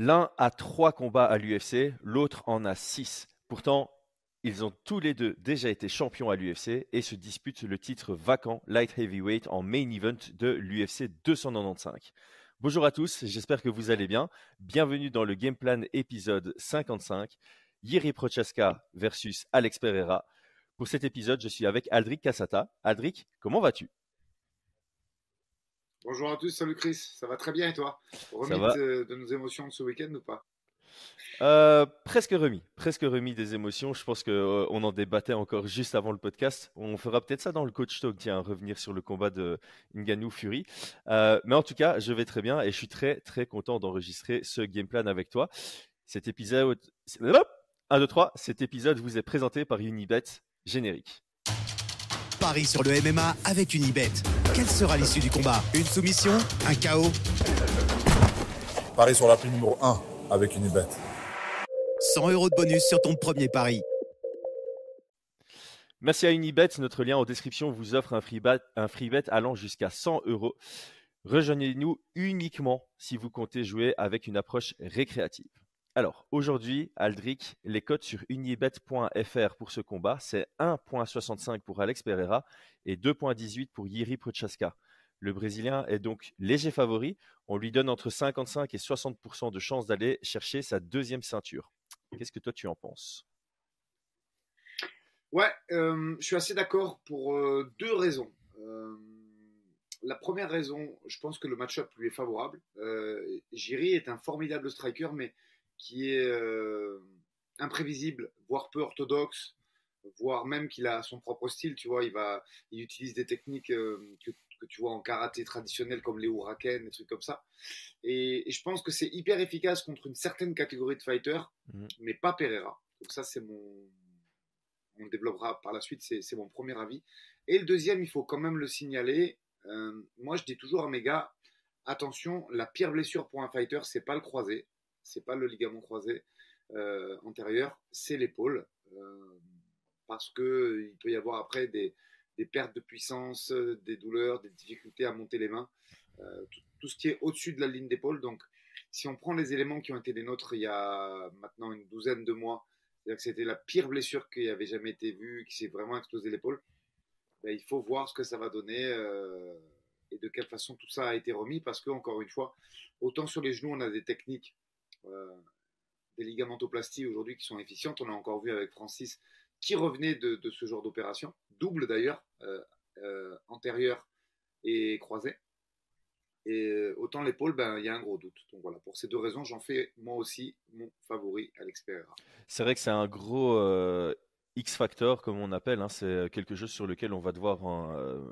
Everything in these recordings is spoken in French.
L'un a trois combats à l'UFC, l'autre en a six. Pourtant, ils ont tous les deux déjà été champions à l'UFC et se disputent le titre vacant light heavyweight en main event de l'UFC 295. Bonjour à tous, j'espère que vous allez bien. Bienvenue dans le Game Plan épisode 55, Yiri Prochaska versus Alex Pereira. Pour cet épisode, je suis avec Aldric Cassata. Aldric, comment vas-tu? Bonjour à tous, salut Chris, ça va très bien et toi? Remis de, de, nos émotions de ce week-end ou pas? Euh, presque remis, presque remis des émotions. Je pense qu'on euh, on en débattait encore juste avant le podcast. On fera peut-être ça dans le coach talk, tiens, revenir sur le combat de Ngannou Fury. Euh, mais en tout cas, je vais très bien et je suis très très content d'enregistrer ce game plan avec toi. Cet épisode, 1, 2, 3, cet épisode vous est présenté par Unibet générique. Paris sur le MMA avec Unibet. Quelle sera l'issue du combat? Une soumission? Un chaos? Paris sur la prime numéro 1 avec Unibet. 100 euros de bonus sur ton premier pari. Merci à Unibet. Notre lien en description vous offre un free bet, un free bet allant jusqu'à 100 euros. Rejoignez-nous uniquement si vous comptez jouer avec une approche récréative. Alors, aujourd'hui, Aldric, les codes sur unibet.fr pour ce combat, c'est 1.65 pour Alex Pereira et 2.18 pour Yiri Prochaska. Le Brésilien est donc léger favori. On lui donne entre 55 et 60% de chances d'aller chercher sa deuxième ceinture. Qu'est-ce que toi tu en penses? Ouais, euh, je suis assez d'accord pour euh, deux raisons. Euh, la première raison, je pense que le match-up lui est favorable. Jiri est un formidable striker, mais qui est euh, imprévisible, voire peu orthodoxe, voire même qu'il a son propre style, tu vois, il, va, il utilise des techniques euh, que, tu vois en karaté traditionnel comme les huraken, des trucs comme ça. Et, je pense que c'est hyper efficace contre une certaine catégorie de fighters, mhm. mais pas Pereira. Donc ça, c'est mon... On développera par la suite, c'est mon premier avis. Et le deuxième, il faut quand même le signaler. Euh, moi, je dis toujours à mes gars, attention, la pire blessure pour un fighter, c'est pas le croisé c'est pas le ligament croisé euh, antérieur, c'est l'épaule. Euh, parce qu'il peut y avoir après des, pertes de puissance, des douleurs, des difficultés à monter les mains, euh, tout, ce qui est au-dessus de la ligne d'épaule. Donc, si on prend les éléments qui ont été les nôtres il y a maintenant une douzaine de mois, c'est-à-dire que c'était la pire blessure qui avait jamais été vue, qui s'est vraiment explosé l'épaule, ben, il faut voir ce que ça va donner et de quelle façon tout ça a été remis, parce que encore une fois, autant sur les genoux on a des techniques des ligamentoplasties aujourd'hui qui sont efficientes. On a encore vu avec Francis qui revenait de, ce genre d'opération, double d'ailleurs, euh, euh, antérieure et croisée. Et autant l'épaule, ben, il y a un gros doute. Donc voilà, pour ces deux raisons, j'en fais moi aussi mon favori à l'expérience. C'est vrai que c'est un gros X-factor, comme on appelle. Hein. c'est quelque chose sur lequel on va devoir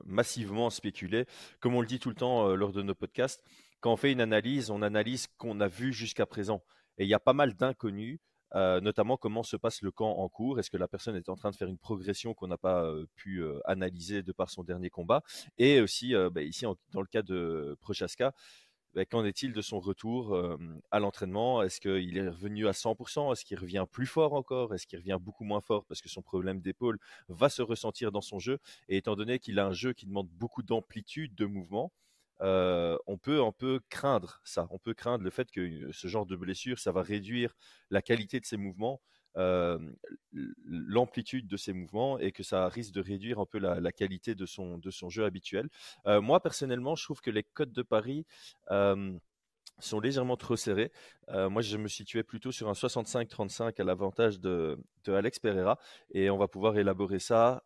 massivement spéculer. Comme on le dit tout le temps lors de nos podcasts, quand on fait une analyse, on analyse ce qu'on a vu jusqu'à présent. Et il y a pas mal d'inconnus, euh, notamment comment se passe le camp en cours. Est-ce que la personne est en train de faire une progression qu'on n'a pas euh, pu euh, analyser de par son dernier combat? Et aussi, bah, ici, dans le cas de Prochaska, bah, qu'en est-il de son retour à l'entraînement? Est-ce qu'il est revenu à 100% Est-ce qu'il revient plus fort encore? Est-ce qu'il revient beaucoup moins fort parce que son problème d'épaule va se ressentir dans son jeu? Et étant donné qu'il a un jeu qui demande beaucoup d'amplitude de mouvement, on peut un peu craindre ça. On peut craindre le fait que ce genre de blessure, ça va réduire la qualité de ses mouvements, l'amplitude de ses mouvements et que ça risque de réduire un peu la, qualité de son, de son jeu habituel. Moi, personnellement, je trouve que les codes de Paris sont légèrement trop serrés. moi, je me situais plutôt sur un 65-35 à l'avantage de, de, Alex Pereira et on va pouvoir élaborer ça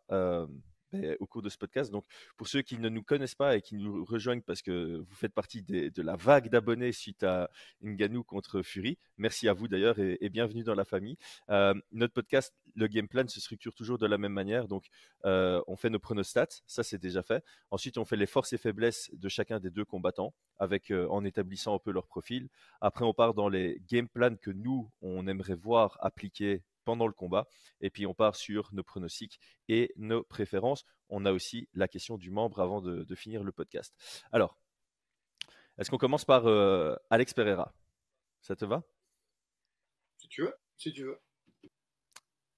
ben, au cours de ce podcast. Donc, pour ceux qui ne nous connaissent pas et qui nous rejoignent parce que vous faites partie de la vague d'abonnés suite à Nganou contre Fury, merci à vous d'ailleurs et, bienvenue dans la famille. Euh, notre podcast, le game plan, se structure toujours de la même manière. Donc, euh, on fait nos pronostats, ça c'est déjà fait. Ensuite, on fait les forces et faiblesses de chacun des deux combattants avec euh, en établissant un peu leur profil. Après, on part dans les game plans que nous, on aimerait voir appliquer pendant le combat. Et puis on part sur nos pronostics et nos préférences. On a aussi la question du membre avant de, finir le podcast. Alors, est-ce qu'on commence par euh, Alex Pereira? Ça te va? Si tu veux, si tu veux.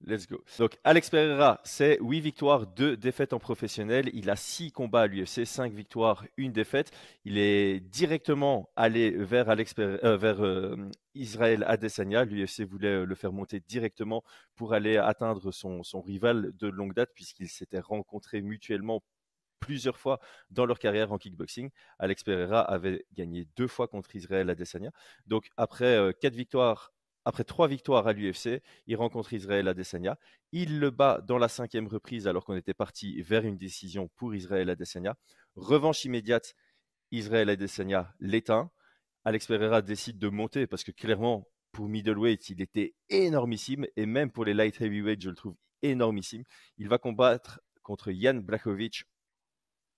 Let's go. Donc, Alex Pereira, c'est 8 victoires, 2 défaites en professionnel. Il a 6 combats à l'UFC, 5 victoires, 1 défaite. Il est directement allé vers, euh, euh, Israël Adesanya. L'UFC voulait euh, le faire monter directement pour aller atteindre son, son rival de longue date, puisqu'ils s'étaient rencontrés mutuellement plusieurs fois dans leur carrière en kickboxing. Alex Pereira avait gagné deux fois contre Israël Adesanya. Donc, après 4 victoires après trois victoires à l'UFC, il rencontre Israël Adesanya. Il le bat dans la cinquième reprise alors qu'on était parti vers une décision pour Israël Adesanya. Revanche immédiate, Israël Adesanya l'éteint. Alex Pereira décide de monter parce que clairement, pour middleweight, il était énormissime et même pour les light heavyweight, je le trouve énormissime. Il va combattre contre Jan Blakovic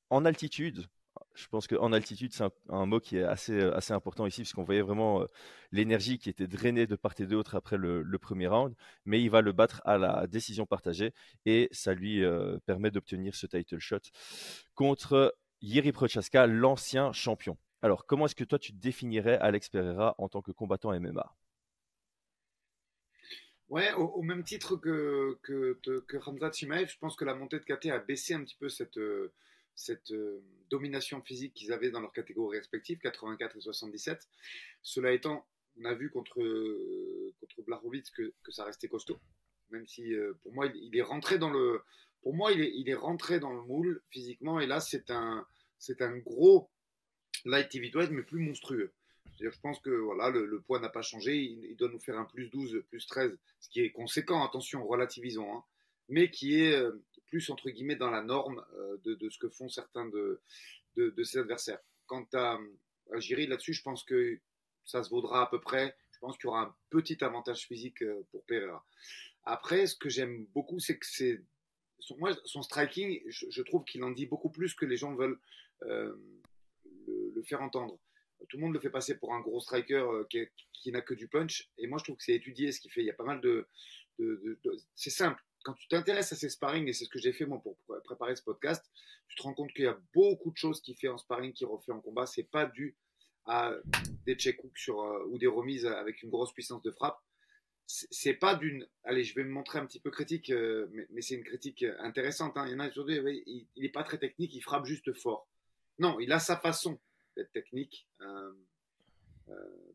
en altitude, je pense qu'en altitude, c'est un, mot qui est assez, euh, assez important ici, puisqu'on voyait vraiment euh, l'énergie qui était drainée de part et d'autre après le, premier round. Mais il va le battre à la décision partagée et ça lui euh, permet d'obtenir ce title shot contre Yiri Prochaska, l'ancien champion. Alors, comment est-ce que toi tu définirais Alex Pereira en tant que combattant MMA Ouais, au, même titre que, que, que Ramzat Chimaev, je pense que la montée de KT a baissé un petit peu cette cette euh, domination physique qu'ils avaient dans leurs catégories respectives, 84 et 77. Cela étant, on a vu contre, euh, contre que, que, ça restait costaud, même si euh, pour moi il, est rentré dans le, pour moi il il est rentré dans le moule physiquement. Et là c'est un, c'est un gros light heavyweight mais plus monstrueux. je pense que voilà, le, poids n'a pas changé, il, doit nous faire un plus 12, plus 13, ce qui est conséquent, attention, relativisons, hein, mais qui est plus entre guillemets dans la norme euh, de, ce que font certains de, ses adversaires. Quant à, à là-dessus, je pense que ça se vaudra à peu près. Je pense qu'il y aura un petit avantage physique euh, pour Pereira. Après, ce que j'aime beaucoup, c'est que c'est son, moi, son striking, je, trouve qu'il en dit beaucoup plus que les gens veulent euh, le, faire entendre. Tout le monde le fait passer pour un gros striker qui, n'a que du punch. Et moi, je trouve que c'est étudié ce qu'il fait. Il y a pas mal de c'est simple quand tu t'intéresses à ces sparring, et c'est ce que j'ai fait moi pour préparer ce podcast, tu te rends compte qu'il y a beaucoup de choses qu'il fait en sparring, qu'il refait en combat. C'est pas dû à des check sur, euh, ou des remises avec une grosse puissance de frappe. C'est pas d'une. Allez, je vais me montrer un petit peu critique, euh, mais, c'est une critique intéressante. Hein. Il y n'est pas très technique, il frappe juste fort. Non, il a sa façon d'être technique, euh,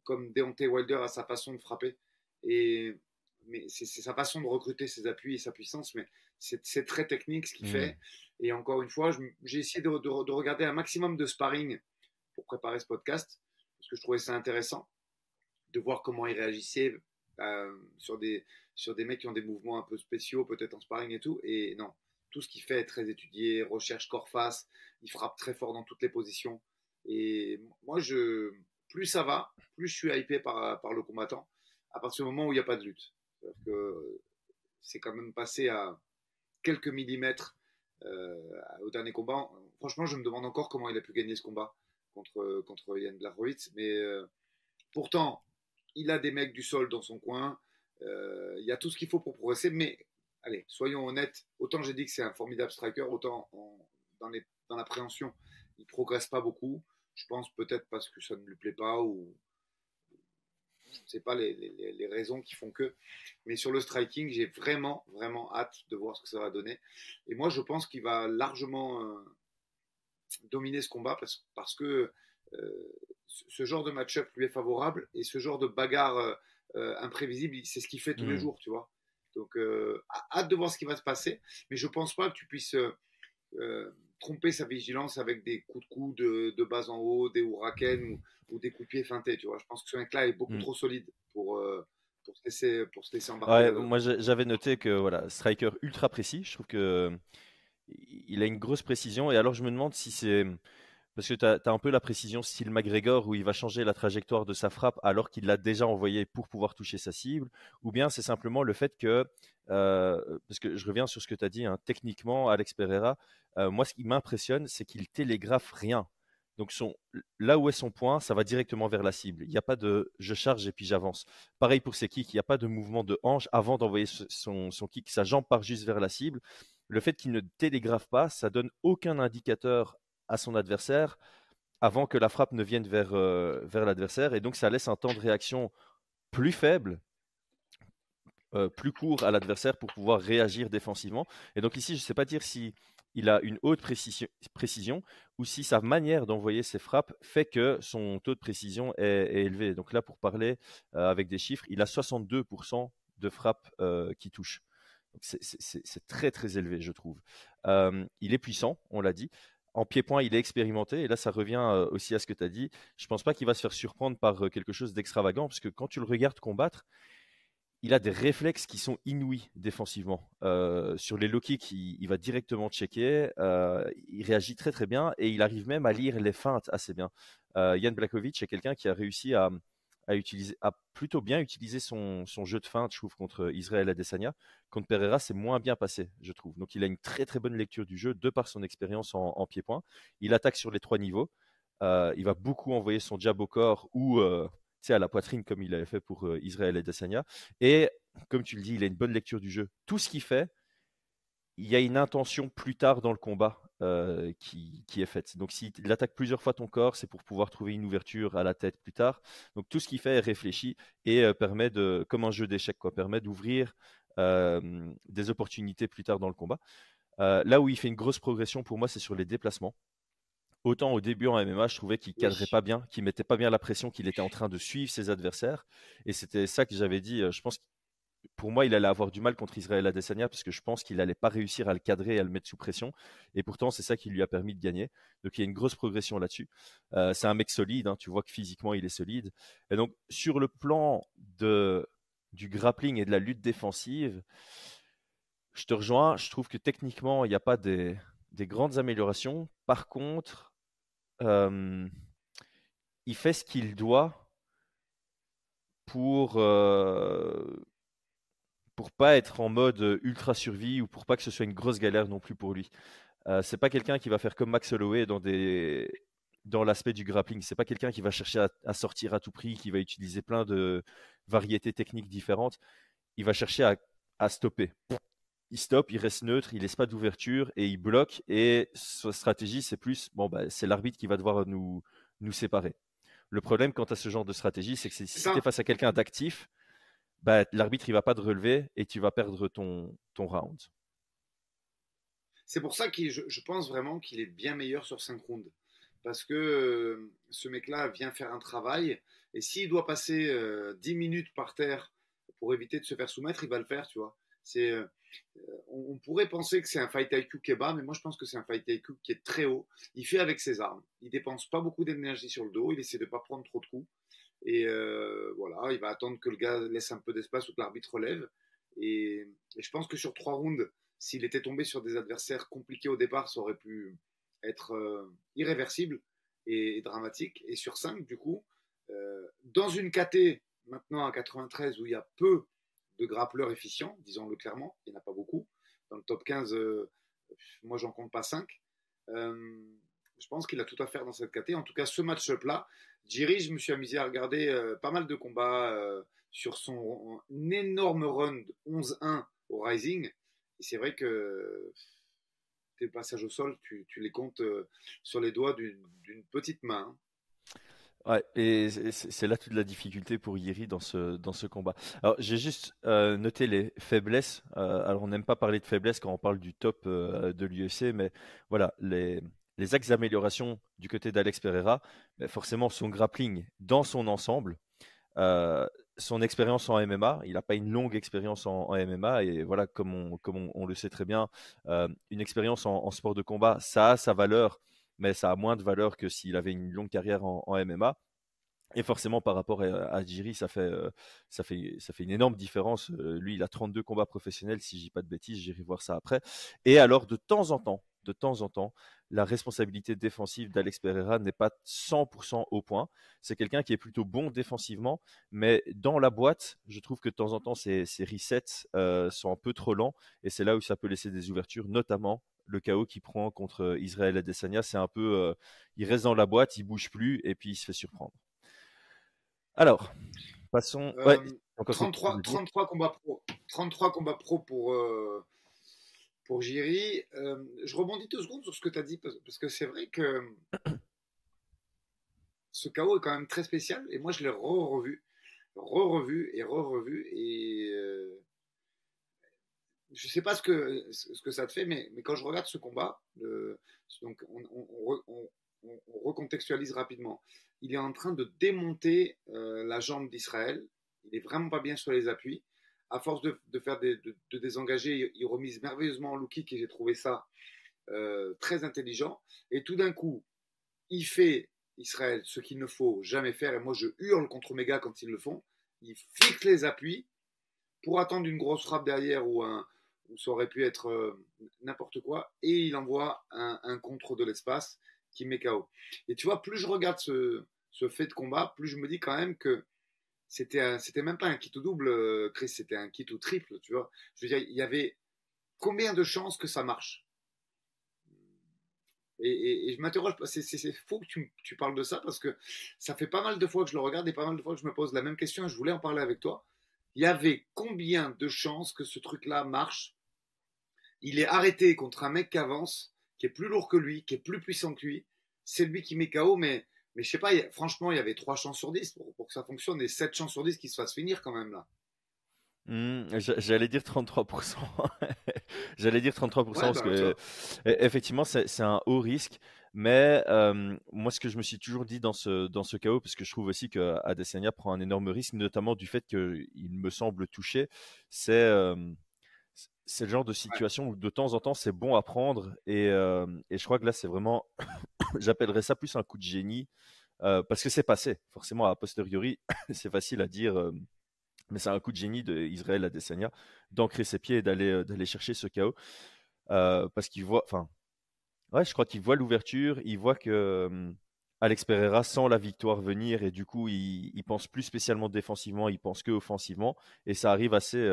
comme Deontay Wilder a sa façon de frapper. Et mais c'est sa façon de recruter ses appuis et sa puissance, mais c'est très technique ce qu'il mm. fait. Et encore une fois, j'ai essayé de, regarder un maximum de sparring pour préparer ce podcast, parce que je trouvais ça intéressant de voir comment il réagissait euh, sur, des, sur des mecs qui ont des mouvements un peu spéciaux, peut-être en sparring et tout. Et non, tout ce qu'il fait est très étudié, recherche corps-face, il frappe très fort dans toutes les positions. Et moi, je, plus ça va, plus je suis hypé par, par le combattant, à partir du moment où il n'y a pas de lutte que c'est quand même passé à quelques millimètres euh, au dernier combat. Franchement, je me demande encore comment il a pu gagner ce combat contre, contre Yann Blachowicz. Mais euh, pourtant, il a des mecs du sol dans son coin. Euh, il y a tout ce qu'il faut pour progresser. Mais allez, soyons honnêtes. Autant j'ai dit que c'est un formidable striker, autant dans, les, dans l'appréhension, il progresse pas beaucoup. Je pense peut-être parce que ça ne lui plaît pas ou je ne sais pas les, raisons qui font que. Mais sur le striking, j'ai vraiment, vraiment hâte de voir ce que ça va donner. Et moi, je pense qu'il va largement euh, dominer ce combat parce, parce que euh, ce genre de match-up lui est favorable et ce genre de bagarre euh, imprévisible, c'est ce qu'il fait tous les mm. jours, tu vois. Donc, hâte de voir ce qui va se passer. Mais je ne pense pas que tu puisses tromper sa vigilance avec des coups de coude de, bas en haut, des hurricanes ou, des coups de pied feintés. Tu vois, je pense que ce mec-là est beaucoup mm. trop solide pour, euh, pour, se laisser, pour se laisser embarquer. moi, j'avais noté que voilà, striker ultra précis. Je trouve que il a une grosse précision. Et alors, je me demande si c'est parce que tu as, un peu la précision style McGregor où il va changer la trajectoire de sa frappe alors qu'il l'a déjà envoyé pour pouvoir toucher sa cible, ou bien c'est simplement le fait que, euh, parce que je reviens sur ce que tu as dit, hein, techniquement, Alex Pereira, euh, moi ce qui m'impressionne, c'est qu'il télégraphe rien. Donc son, là où est son point, ça va directement vers la cible. Il n'y a pas de je charge et puis j'avance. Pareil pour ses kicks, il n'y a pas de mouvement de hanche avant d'envoyer son, son kick. Sa jambe part juste vers la cible. Le fait qu'il ne télégraphe pas, ça donne aucun indicateur à son adversaire avant que la frappe ne vienne vers, euh, vers l'adversaire. Et donc, ça laisse un temps de réaction plus faible plus court à l'adversaire pour pouvoir réagir défensivement. Et donc ici, je ne sais pas dire si il a une haute précision, ou si sa manière d'envoyer ses frappes fait que son taux de précision est, élevé. Donc là, pour parler avec des chiffres, il a 62% de frappes qui touchent. C'est très très élevé, je trouve. il est puissant, on l'a dit. En pied-point, il est expérimenté. Et là, ça revient aussi à ce que tu as dit. Je ne pense pas qu'il va se faire surprendre par quelque chose d'extravagant, parce que quand tu le regardes combattre, il a des réflexes qui sont inouïs défensivement. sur les low il, va directement checker. il réagit très très bien et il arrive même à lire les feintes assez bien. Yann Blakovic est quelqu'un qui a réussi à, a plutôt bien utilisé son, jeu de feinte, je trouve, contre Israël Adesanya. Contre Pereira, c'est moins bien passé, je trouve. Donc il a une très très bonne lecture du jeu de par son expérience en, pied-point. Il attaque sur les trois niveaux. il va beaucoup envoyer son jab au corps ou à la poitrine comme il avait fait pour Israël Adesanya. Et comme tu le dis, il a une bonne lecture du jeu. Tout ce qu'il fait, il y a une intention plus tard dans le combat euh, qui, est faite. Donc s'il attaque plusieurs fois ton corps, c'est pour pouvoir trouver une ouverture à la tête plus tard. Donc tout ce qu'il fait est réfléchi et euh, permet de, comme un jeu d'échecs, quoi, permet d'ouvrir euh, des opportunités plus tard dans le combat. là où il fait une grosse progression pour moi, c'est sur les déplacements. Autant au début en MMA, je trouvais qu'il cadrait pas bien, qu'il mettait pas bien la pression, qu'il était en train de suivre ses adversaires. Et c'était ça que j'avais dit. Je pense pour moi, il allait avoir du mal contre Israël Adesanya parce que je pense qu'il n'allait pas réussir à le cadrer et à le mettre sous pression. Et pourtant, c'est ça qui lui a permis de gagner. Donc, il y a une grosse progression là-dessus. Euh, c'est un mec solide. Hein. tu vois que physiquement, il est solide. Et donc, sur le plan du grappling et de la lutte défensive, je te rejoins. Je trouve que techniquement, il n'y a pas des, grandes améliorations. Par contre, euh, il fait ce qu'il doit pour, euh, pour pas être en mode euh, ultra survie ou pour pas que ce soit une grosse galère non plus pour lui. Euh, c'est pas quelqu'un qui va faire comme Max Holloway dans des dans l'aspect du grappling. C'est pas quelqu'un qui va chercher à, sortir à tout prix, qui va utiliser plein de variétés techniques différentes. Il va chercher à, à stopper. Il stoppe, il reste neutre, il laisse pas d'ouverture et il bloque. Et sa stratégie, c'est plus bon, bah, c'est l'arbitre qui va devoir nous, nous séparer. Le problème quant à ce genre de stratégie, c'est que si tu es face à quelqu'un d'actif, bah, l'arbitre il va pas te relever et tu vas perdre ton, round. C'est pour ça que je, pense vraiment qu'il est bien meilleur sur 5 rounds. Parce que euh, ce mec-là vient faire un travail et s'il doit passer 10 euh, minutes par terre pour éviter de se faire soumettre, il va le faire, tu vois. C'est, euh, on, pourrait penser que c'est un fight IQ qui est bas, mais moi je pense que c'est un fight IQ qui est très haut. Il fait avec ses armes. Il dépense pas beaucoup d'énergie sur le dos. Il essaie de pas prendre trop de coups. Et euh, voilà, il va attendre que le gars laisse un peu d'espace ou que l'arbitre relève. Et, je pense que sur trois rounds, s'il était tombé sur des adversaires compliqués au départ, ça aurait pu être euh, irréversible et, dramatique. Et sur 5, du coup, euh, dans une KT, maintenant à 93, où il y a peu de grappleurs efficients, disons-le clairement, il n'y en a pas beaucoup. Dans le top 15, moi j'en compte pas 5. Je pense qu'il a tout à faire dans cette KT. En tout cas, ce match-up-là, Jiri, je me suis amusé à regarder euh, pas mal de combats euh, sur son énorme run 11-1 au Rising. Et c'est vrai que tes passages au sol, tu, les comptes euh, sur les doigts d'une petite main. Hein. Ouais, et c'est là toute la difficulté pour Yiri dans ce, dans ce combat. Alors, j'ai juste noté les faiblesses. alors, on n'aime pas parler de faiblesses quand on parle du top de l'UFC, mais voilà, les, les axes d'amélioration du côté d'Alex Pereira, ben, forcément son grappling dans son ensemble, euh, son expérience en MMA, il n'a pas une longue expérience en, MMA et voilà, comme on, comme on, le sait très bien, euh, une expérience en, sport de combat, ça a sa valeur, mais ça a moins de valeur que s'il avait une longue carrière en, MMA. Et forcément, par rapport à, Jiri, ça fait, euh, ça, fait, ça fait une énorme différence. lui, il a 32 combats professionnels, si je dis pas de bêtises, j'irai voir ça après. Et alors, de temps en temps, de temps en temps, la responsabilité défensive d'Alex Pereira n'est pas 100% au point. C'est quelqu'un qui est plutôt bon défensivement, mais dans la boîte, je trouve que de temps en temps, ses, resets euh, sont un peu trop lents, et c'est là où ça peut laisser des ouvertures, notamment le chaos qu'il prend contre Israël Adesanya. C'est un peu, euh, il reste dans la boîte, il bouge plus, et puis il se fait surprendre. Alors, passons. 33, euh, combats pro. 33 combats pro pour pour Jiri. Euh, je rebondis deux secondes sur ce que tu as dit, parce, que c'est vrai que ce chaos est quand même très spécial, et moi je l'ai re-revu, re-revu et re-revu, et euh, je sais pas ce que, ce que ça te fait, mais, mais quand je regarde ce combat, donc on, on, recontextualise rapidement. Il est en train de démonter euh, la jambe d'Israël. Il est vraiment pas bien sur les appuis. À force de, faire des, de, désengager, il remise merveilleusement en low kick et j'ai trouvé ça euh, très intelligent. Et tout d'un coup, il fait Israël ce qu'il ne faut jamais faire. Et moi, je hurle contre gars quand ils le font. Il fixe les appuis pour attendre une grosse frappe derrière ou un, ça aurait pu être euh, n'importe quoi, et il envoie un, contre de l'espace qui met KO. Et tu vois, plus je regarde ce, fait de combat, plus je me dis quand même que c'était c'était même pas un kit ou double, euh, Chris, c'était un kit ou triple, tu vois. Je veux dire, il y avait combien de chances que ça marche? Et, je m'interroge, c'est faux que tu, tu, parles de ça parce que ça fait pas mal de fois que je le regarde et pas mal de fois que je me pose la même question et je voulais en parler avec toi. Il y avait combien de chances que ce truc-là marche? Il est arrêté contre un mec qui avance, qui est plus lourd que lui, qui est plus puissant que lui. C'est lui qui met KO, mais, mais je sais pas, franchement, il y avait 3 chances sur 10 pour, que ça fonctionne et 7 chances sur 10 qu'il se fasse finir quand même là. Hmm, j'allais dire 33%. J'allais dire 33% parce bah, que effectivement c'est un haut risque. Mais euh, moi, ce que je me suis toujours dit dans ce, dans ce chaos, parce que je trouve aussi qu'Adesanya prend un énorme risque, notamment du fait qu'il me semble touché, c'est euh, c'est le genre de situation où de temps en temps c'est bon à prendre et, euh, et je crois que là c'est vraiment, j'appellerais ça plus un coup de génie euh, parce que c'est passé. Forcément a posteriori c'est facile à dire, euh, mais c'est un coup de génie d'Israël Adesanya d'ancrer ses pieds et d'aller d'aller chercher ce chaos parce qu'il voit, enfin ouais je crois qu'il voit l'ouverture, il voit que Alex Pereira sent la victoire venir et du coup il, il pense plus spécialement défensivement, il pense que offensivement et ça arrive assez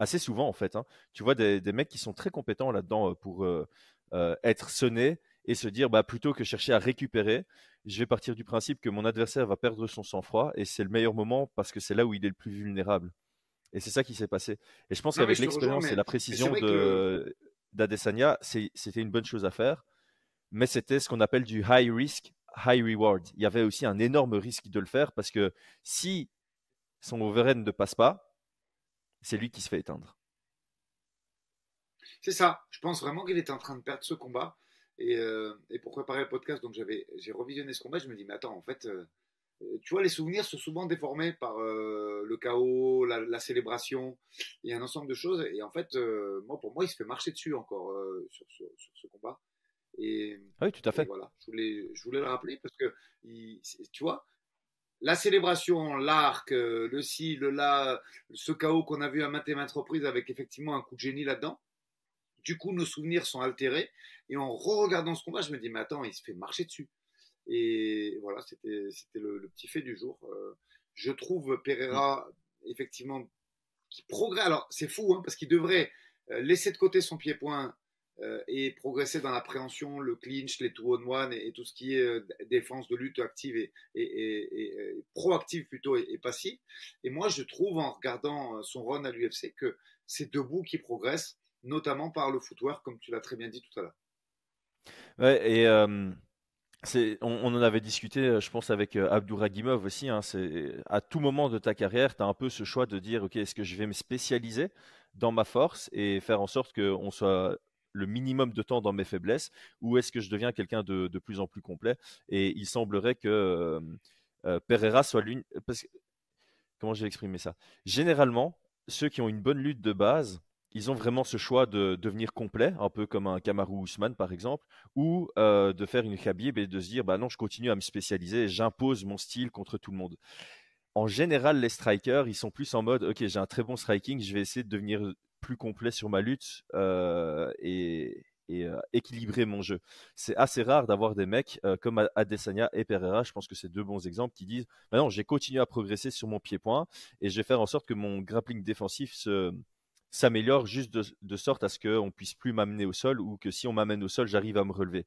assez souvent en fait. Hein. Tu vois des, mecs qui sont très compétents là-dedans euh, pour euh, euh, être sonnés et se dire bah, plutôt que chercher à récupérer, je vais partir du principe que mon adversaire va perdre son sang-froid et c'est le meilleur moment parce que c'est là où il est le plus vulnérable. Et c'est ça qui s'est passé. Et je pense qu'avec l'expérience et la précision de d'Adesanya, c'était une bonne chose à faire, mais c'était ce qu'on appelle du high risk, high reward. Il y avait aussi un énorme risque de le faire parce que si son overhead ne passe pas, c'est lui qui se fait éteindre. C'est ça. Je pense vraiment qu'il était en train de perdre ce combat. Et, euh, pour préparer le podcast, donc j'avais, j'ai revisionné ce combat. Je me dis, mais attends, en fait, euh, tu vois, les souvenirs sont souvent déformés par euh, le chaos, la, célébration et un ensemble de choses. Et en fait, moi, pour moi, il se fait marcher dessus encore sur, ce combat. Et, ah oui, tout à fait. Voilà, je voulais, je voulais le rappeler parce que, tu vois, la célébration, l'arc, euh, le ci, le là, ce chaos qu'on a vu à maintes et maintes reprises avec effectivement un coup de génie là-dedans. Du coup, nos souvenirs sont altérés. Et en re-regardant ce combat, je me dis, mais attends, il se fait marcher dessus. Et voilà, c'était le, petit fait du jour. Euh, je trouve Pereira, effectivement, qui progresse. Alors, c'est fou, hein, parce qu'il devrait euh, laisser de côté son pied-point et progresser dans l'appréhension, le clinch, les two on one et, tout ce qui est euh, défense de lutte active et, et proactive plutôt et, passive. Et moi, je trouve en regardant euh, son run à l'UFC que c'est debout qui progresse, notamment par le footwork, comme tu l'as très bien dit tout à l'heure. Ouais, et on, en avait discuté, je pense, avec Abdouragimov aussi. Hein, à tout moment de ta carrière, tu as un peu ce choix de dire, OK, est-ce que je vais me spécialiser dans ma force et faire en sorte qu'on soit le minimum de temps dans mes faiblesses ou est-ce que je deviens quelqu'un de, plus en plus complet? Et il semblerait que euh, euh, Pereira soit l'une. Comment j'ai exprimé ça? Généralement, ceux qui ont une bonne lutte de base, ils ont vraiment ce choix de devenir complet, un peu comme un Kamaru Usman par exemple, ou euh, de faire une Khabib et de se dire bah non, je continue à me spécialiser, j'impose mon style contre tout le monde. En général, les strikers, ils sont plus en mode ok, j'ai un très bon striking, je vais essayer de devenir plus complet sur ma lutte euh, et, euh, équilibrer mon jeu. C'est assez rare d'avoir des mecs euh, comme Adesanya et Pereira, je pense que c'est deux bons exemples qui disent non, j'ai continué à progresser sur mon pied-point et je vais faire en sorte que mon grappling défensif s'améliore juste de, de, sorte à ce qu'on puisse plus m'amener au sol ou que si on m'amène au sol, j'arrive à me relever.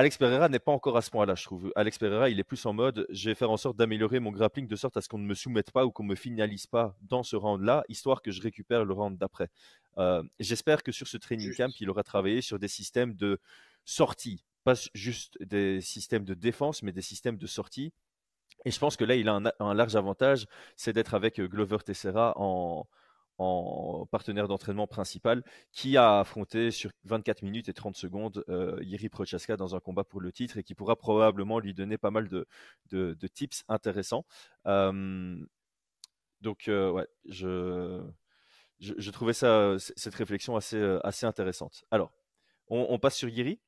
Alex Pereira n'est pas encore à ce point-là, je trouve. Alex Pereira, il est plus en mode, je vais faire en sorte d'améliorer mon grappling de sorte à ce qu'on ne me soumette pas ou qu'on ne me finalise pas dans ce round-là, histoire que je récupère le round d'après. Euh, j'espère que sur ce training camp, il aura travaillé sur des systèmes de sortie, pas juste des systèmes de défense, mais des systèmes de sortie. Et je pense que là, il a un, large avantage, c'est d'être avec Glover Tessera en, en partenaire d'entraînement principal, qui a affronté sur 24 minutes et 30 secondes Yiri Prochaska dans un combat pour le titre et qui pourra probablement lui donner pas mal de, de tips intéressants. donc, ouais, je, je, trouvais ça, cette réflexion assez, euh, assez intéressante. Alors, on, passe sur Yiri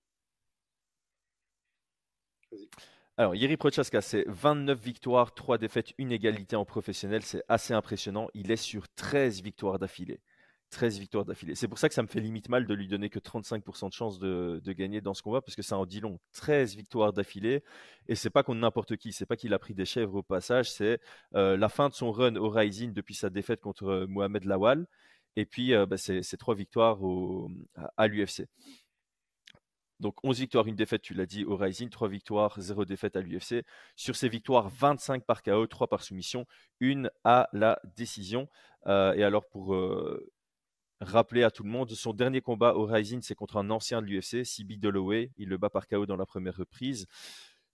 alors, Yiri Prochaska, c'est 29 victoires, 3 défaites, une égalité en professionnel. C'est assez impressionnant. Il est sur 13 victoires d'affilée. 13 victoires d'affilée. C'est pour ça que ça me fait limite mal de lui donner que 35% de chance de, gagner dans ce combat, parce que ça en dit long. 13 victoires d'affilée, et c'est pas contre n'importe qui, c'est pas qu'il a pris des chèvres au passage, c'est euh, la fin de son run au Rising depuis sa défaite contre euh, Mohamed Lawal, et puis euh, bah, c'est trois victoires à, l'UFC. Donc 11 victoires, une défaite, tu l'as dit, au Rising, 3 victoires, 0 défaite à l'UFC. Sur ces victoires, 25 par KO, 3 par soumission, une à la décision. et alors pour rappeler à tout le monde, son dernier combat au Rising, c'est contre un ancien de l'UFC, Sibi Dalloway. Il le bat par KO dans la première reprise.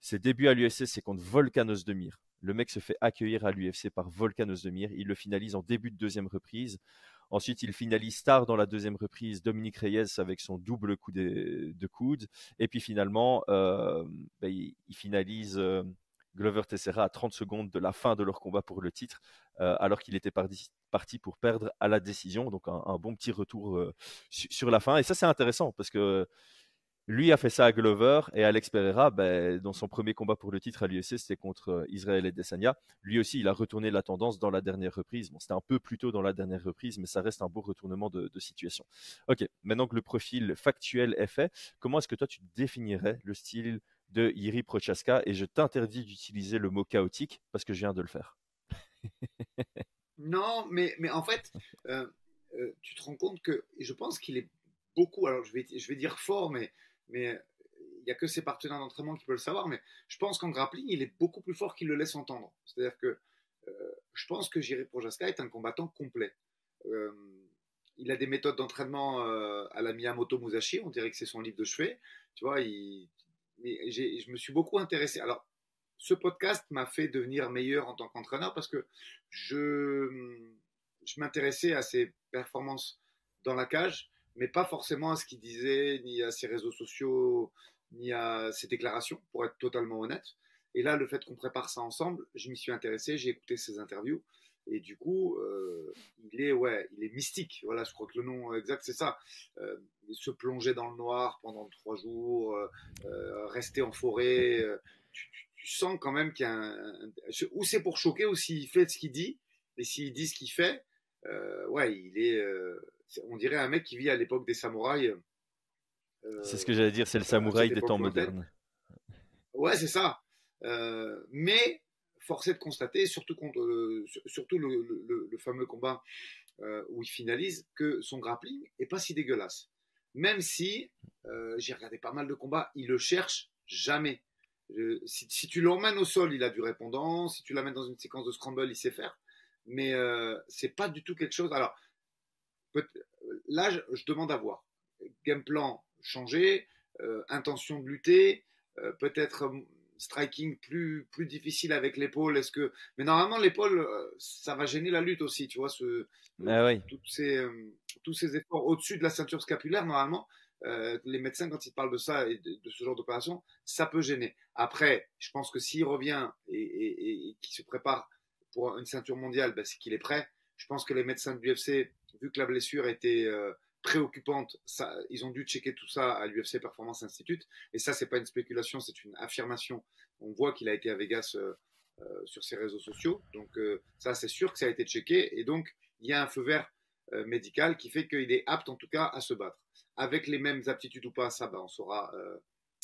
Ses débuts à l'UFC, c'est contre Volkanos Demir. Le mec se fait accueillir à l'UFC par Volkanos Demir. Il le finalise en début de deuxième reprise. Ensuite, il finalise tard dans la deuxième reprise Dominique Reyes avec son double coup de, coude. Et puis finalement, euh, ben, il, finalise euh, Glover Teixeira à 30 secondes de la fin de leur combat pour le titre, euh, alors qu'il était parti, pour perdre à la décision. Donc un, bon petit retour sur la fin. Et ça, c'est intéressant parce que lui a fait ça à Glover et Alex Pereira, ben, dans son premier combat pour le titre à l'UFC, c'était contre euh, Israël et Desania. Lui aussi, il a retourné la tendance dans la dernière reprise. Bon, c'était un peu plus tôt dans la dernière reprise, mais ça reste un beau retournement de, situation. Ok, maintenant que le profil factuel est fait, comment est-ce que toi tu définirais le style de Yiri Prochaska? Et je t'interdis d'utiliser le mot chaotique parce que je viens de le faire. non, mais, mais en fait, euh, euh, tu te rends compte que je pense qu'il est beaucoup, alors je vais, je vais dire fort, mais mais il n'y a que ses partenaires d'entraînement qui peuvent le savoir, mais je pense qu'en grappling, il est beaucoup plus fort qu'il le laisse entendre. C'est-à-dire que euh, je pense que Jiri Prochaska est un combattant complet. il a des méthodes d'entraînement à la Miyamoto Musashi, on dirait que c'est son livre de chevet. Tu vois, je me suis beaucoup intéressé. Alors, ce podcast m'a fait devenir meilleur en tant qu'entraîneur parce que je, je m'intéressais à ses performances dans la cage, mais pas forcément à ce qu'il disait, ni à ses réseaux sociaux, ni à ses déclarations, pour être totalement honnête. Et là, le fait qu'on prépare ça ensemble, je m'y suis intéressé, j'ai écouté ses interviews. Et du coup, euh, il est ouais, il est mystique. Voilà, je crois que le nom exact c'est ça. Euh, se plonger dans le noir pendant trois jours, euh, rester en forêt. Tu, sens quand même qu'il y a un, ou c'est pour choquer ou s'il fait ce qu'il dit et s'il dit ce qu'il fait. ouais, il est, on dirait un mec qui vit à l'époque des samouraïs. c'est ce que j'allais dire, c'est le samouraï des temps modernes. Ouais, c'est ça. mais forcé de constater, surtout, contre, euh, surtout le, fameux combat euh, où il finalise, que son grappling est pas si dégueulasse. Même si euh, j'ai regardé pas mal de combats, il le cherche jamais. si, tu l'emmènes au sol, il a du répondant. Si tu l'amènes dans une séquence de scramble, il sait faire. Mais c'est pas du tout quelque chose. Alors, là, je, demande à voir. Game plan changé, intention de lutter, peut-être striking plus, plus difficile avec l'épaule Est-ce que mais normalement l'épaule euh, ça va gêner la lutte aussi, tu vois ce ah toutes ces, euh, tous ces efforts au-dessus de la ceinture scapulaire normalement euh, les médecins quand ils parlent de ça et de, ce genre d'opération, ça peut gêner. Après, je pense que s'il revient et, et, et, qu'il se prépare pour une ceinture mondiale, ben, c'est qu'il est prêt. Je pense que les médecins de l'UFC, vu que la blessure était préoccupante. Ça, ils ont dû checker tout ça à l'UFC Performance Institute. Et ça, c'est pas une spéculation, c'est une affirmation. On voit qu'il a été à Vegas euh, euh, sur ses réseaux sociaux. Donc euh, ça, c'est sûr que ça a été checké. Et donc, il y a un feu vert médical qui fait qu'il est apte, en tout cas, à se battre. Avec les mêmes aptitudes ou pas, ça, ben, on saura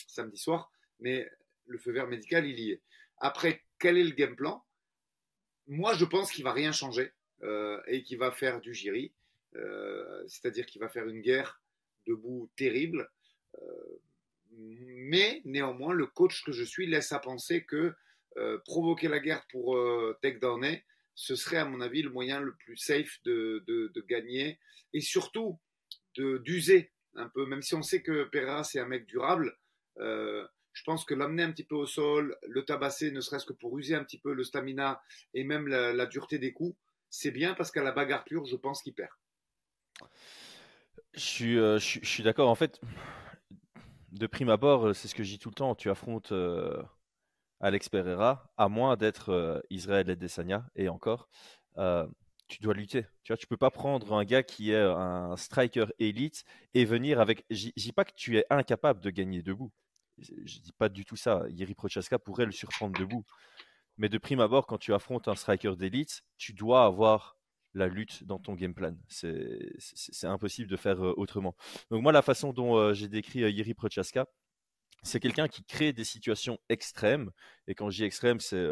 samedi soir. Mais le feu vert médical, il y est. Après, quel est le game plan? Moi, je pense qu'il va rien changer et qu'il va faire du Jiri. Euh, c'est-à-dire qu'il va faire une guerre debout terrible. Euh, mais néanmoins, le coach que je suis laisse à penser que euh, provoquer la guerre pour takedowner, ce serait à mon avis le moyen le plus safe de, gagner et surtout d'user un peu, même si on sait que Pereira c'est un mec durable, je pense que l'amener un petit peu au sol, le tabasser, ne serait-ce que pour user un petit peu le stamina et même la dureté des coups, c'est bien parce qu'à la bagarre pure, je pense qu'il perd. Je suis, je, suis d'accord. En fait, de prime abord, c'est ce que je dis tout le temps. Tu affrontes Alex Pereira, à moins d'être Israël et et encore, tu dois lutter. Tu vois, tu peux pas prendre un gars qui est un striker élite et venir avec. Je dis pas que tu es incapable de gagner debout. Je dis pas du tout ça. Yeri Prochaska pourrait le surprendre debout. Mais de prime abord, quand tu affrontes un striker d'élite, tu dois avoir la lutte dans ton game plan. C'est impossible de faire autrement. Donc moi, la façon dont j'ai décrit Yeri Prochaska, c'est quelqu'un qui crée des situations extrêmes. Et quand je dis extrême, c'est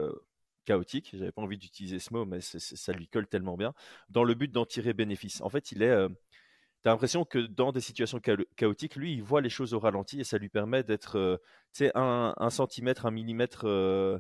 chaotique. J'avais pas envie d'utiliser ce mot, mais ça lui colle tellement bien. Dans le but d'en tirer bénéfice. En fait, il est. Euh, tu as l'impression que dans des situations chaotiques, lui, il voit les choses au ralenti et ça lui permet d'être, euh, un, centimètre, un millimètre euh,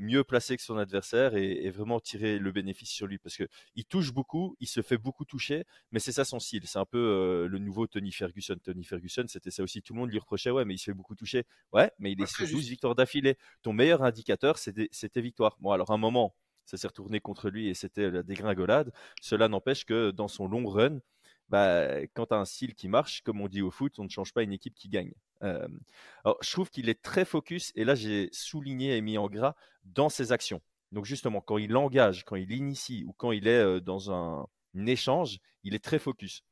mieux placé que son adversaire et, vraiment tirer le bénéfice sur lui parce que il touche beaucoup, il se fait beaucoup toucher, mais c'est ça son style. C'est un peu euh, le nouveau Tony Ferguson. Tony Ferguson, c'était ça aussi. Tout le monde lui reprochait, ouais, mais il se fait beaucoup toucher. Ouais, mais il est sur 12 victoires d'affilée. Ton meilleur indicateur, c'était victoire. Bon, alors un moment, ça s'est retourné contre lui et c'était la dégringolade. Cela n'empêche que dans son long run, bah, quand tu as un style qui marche, comme on dit au foot, on ne change pas une équipe qui gagne. Je trouve qu'il est très focus, et là j'ai souligné et mis en gras dans ses actions. Donc justement, quand il engage, quand il initie ou quand il est dans un, échange, il est très focus.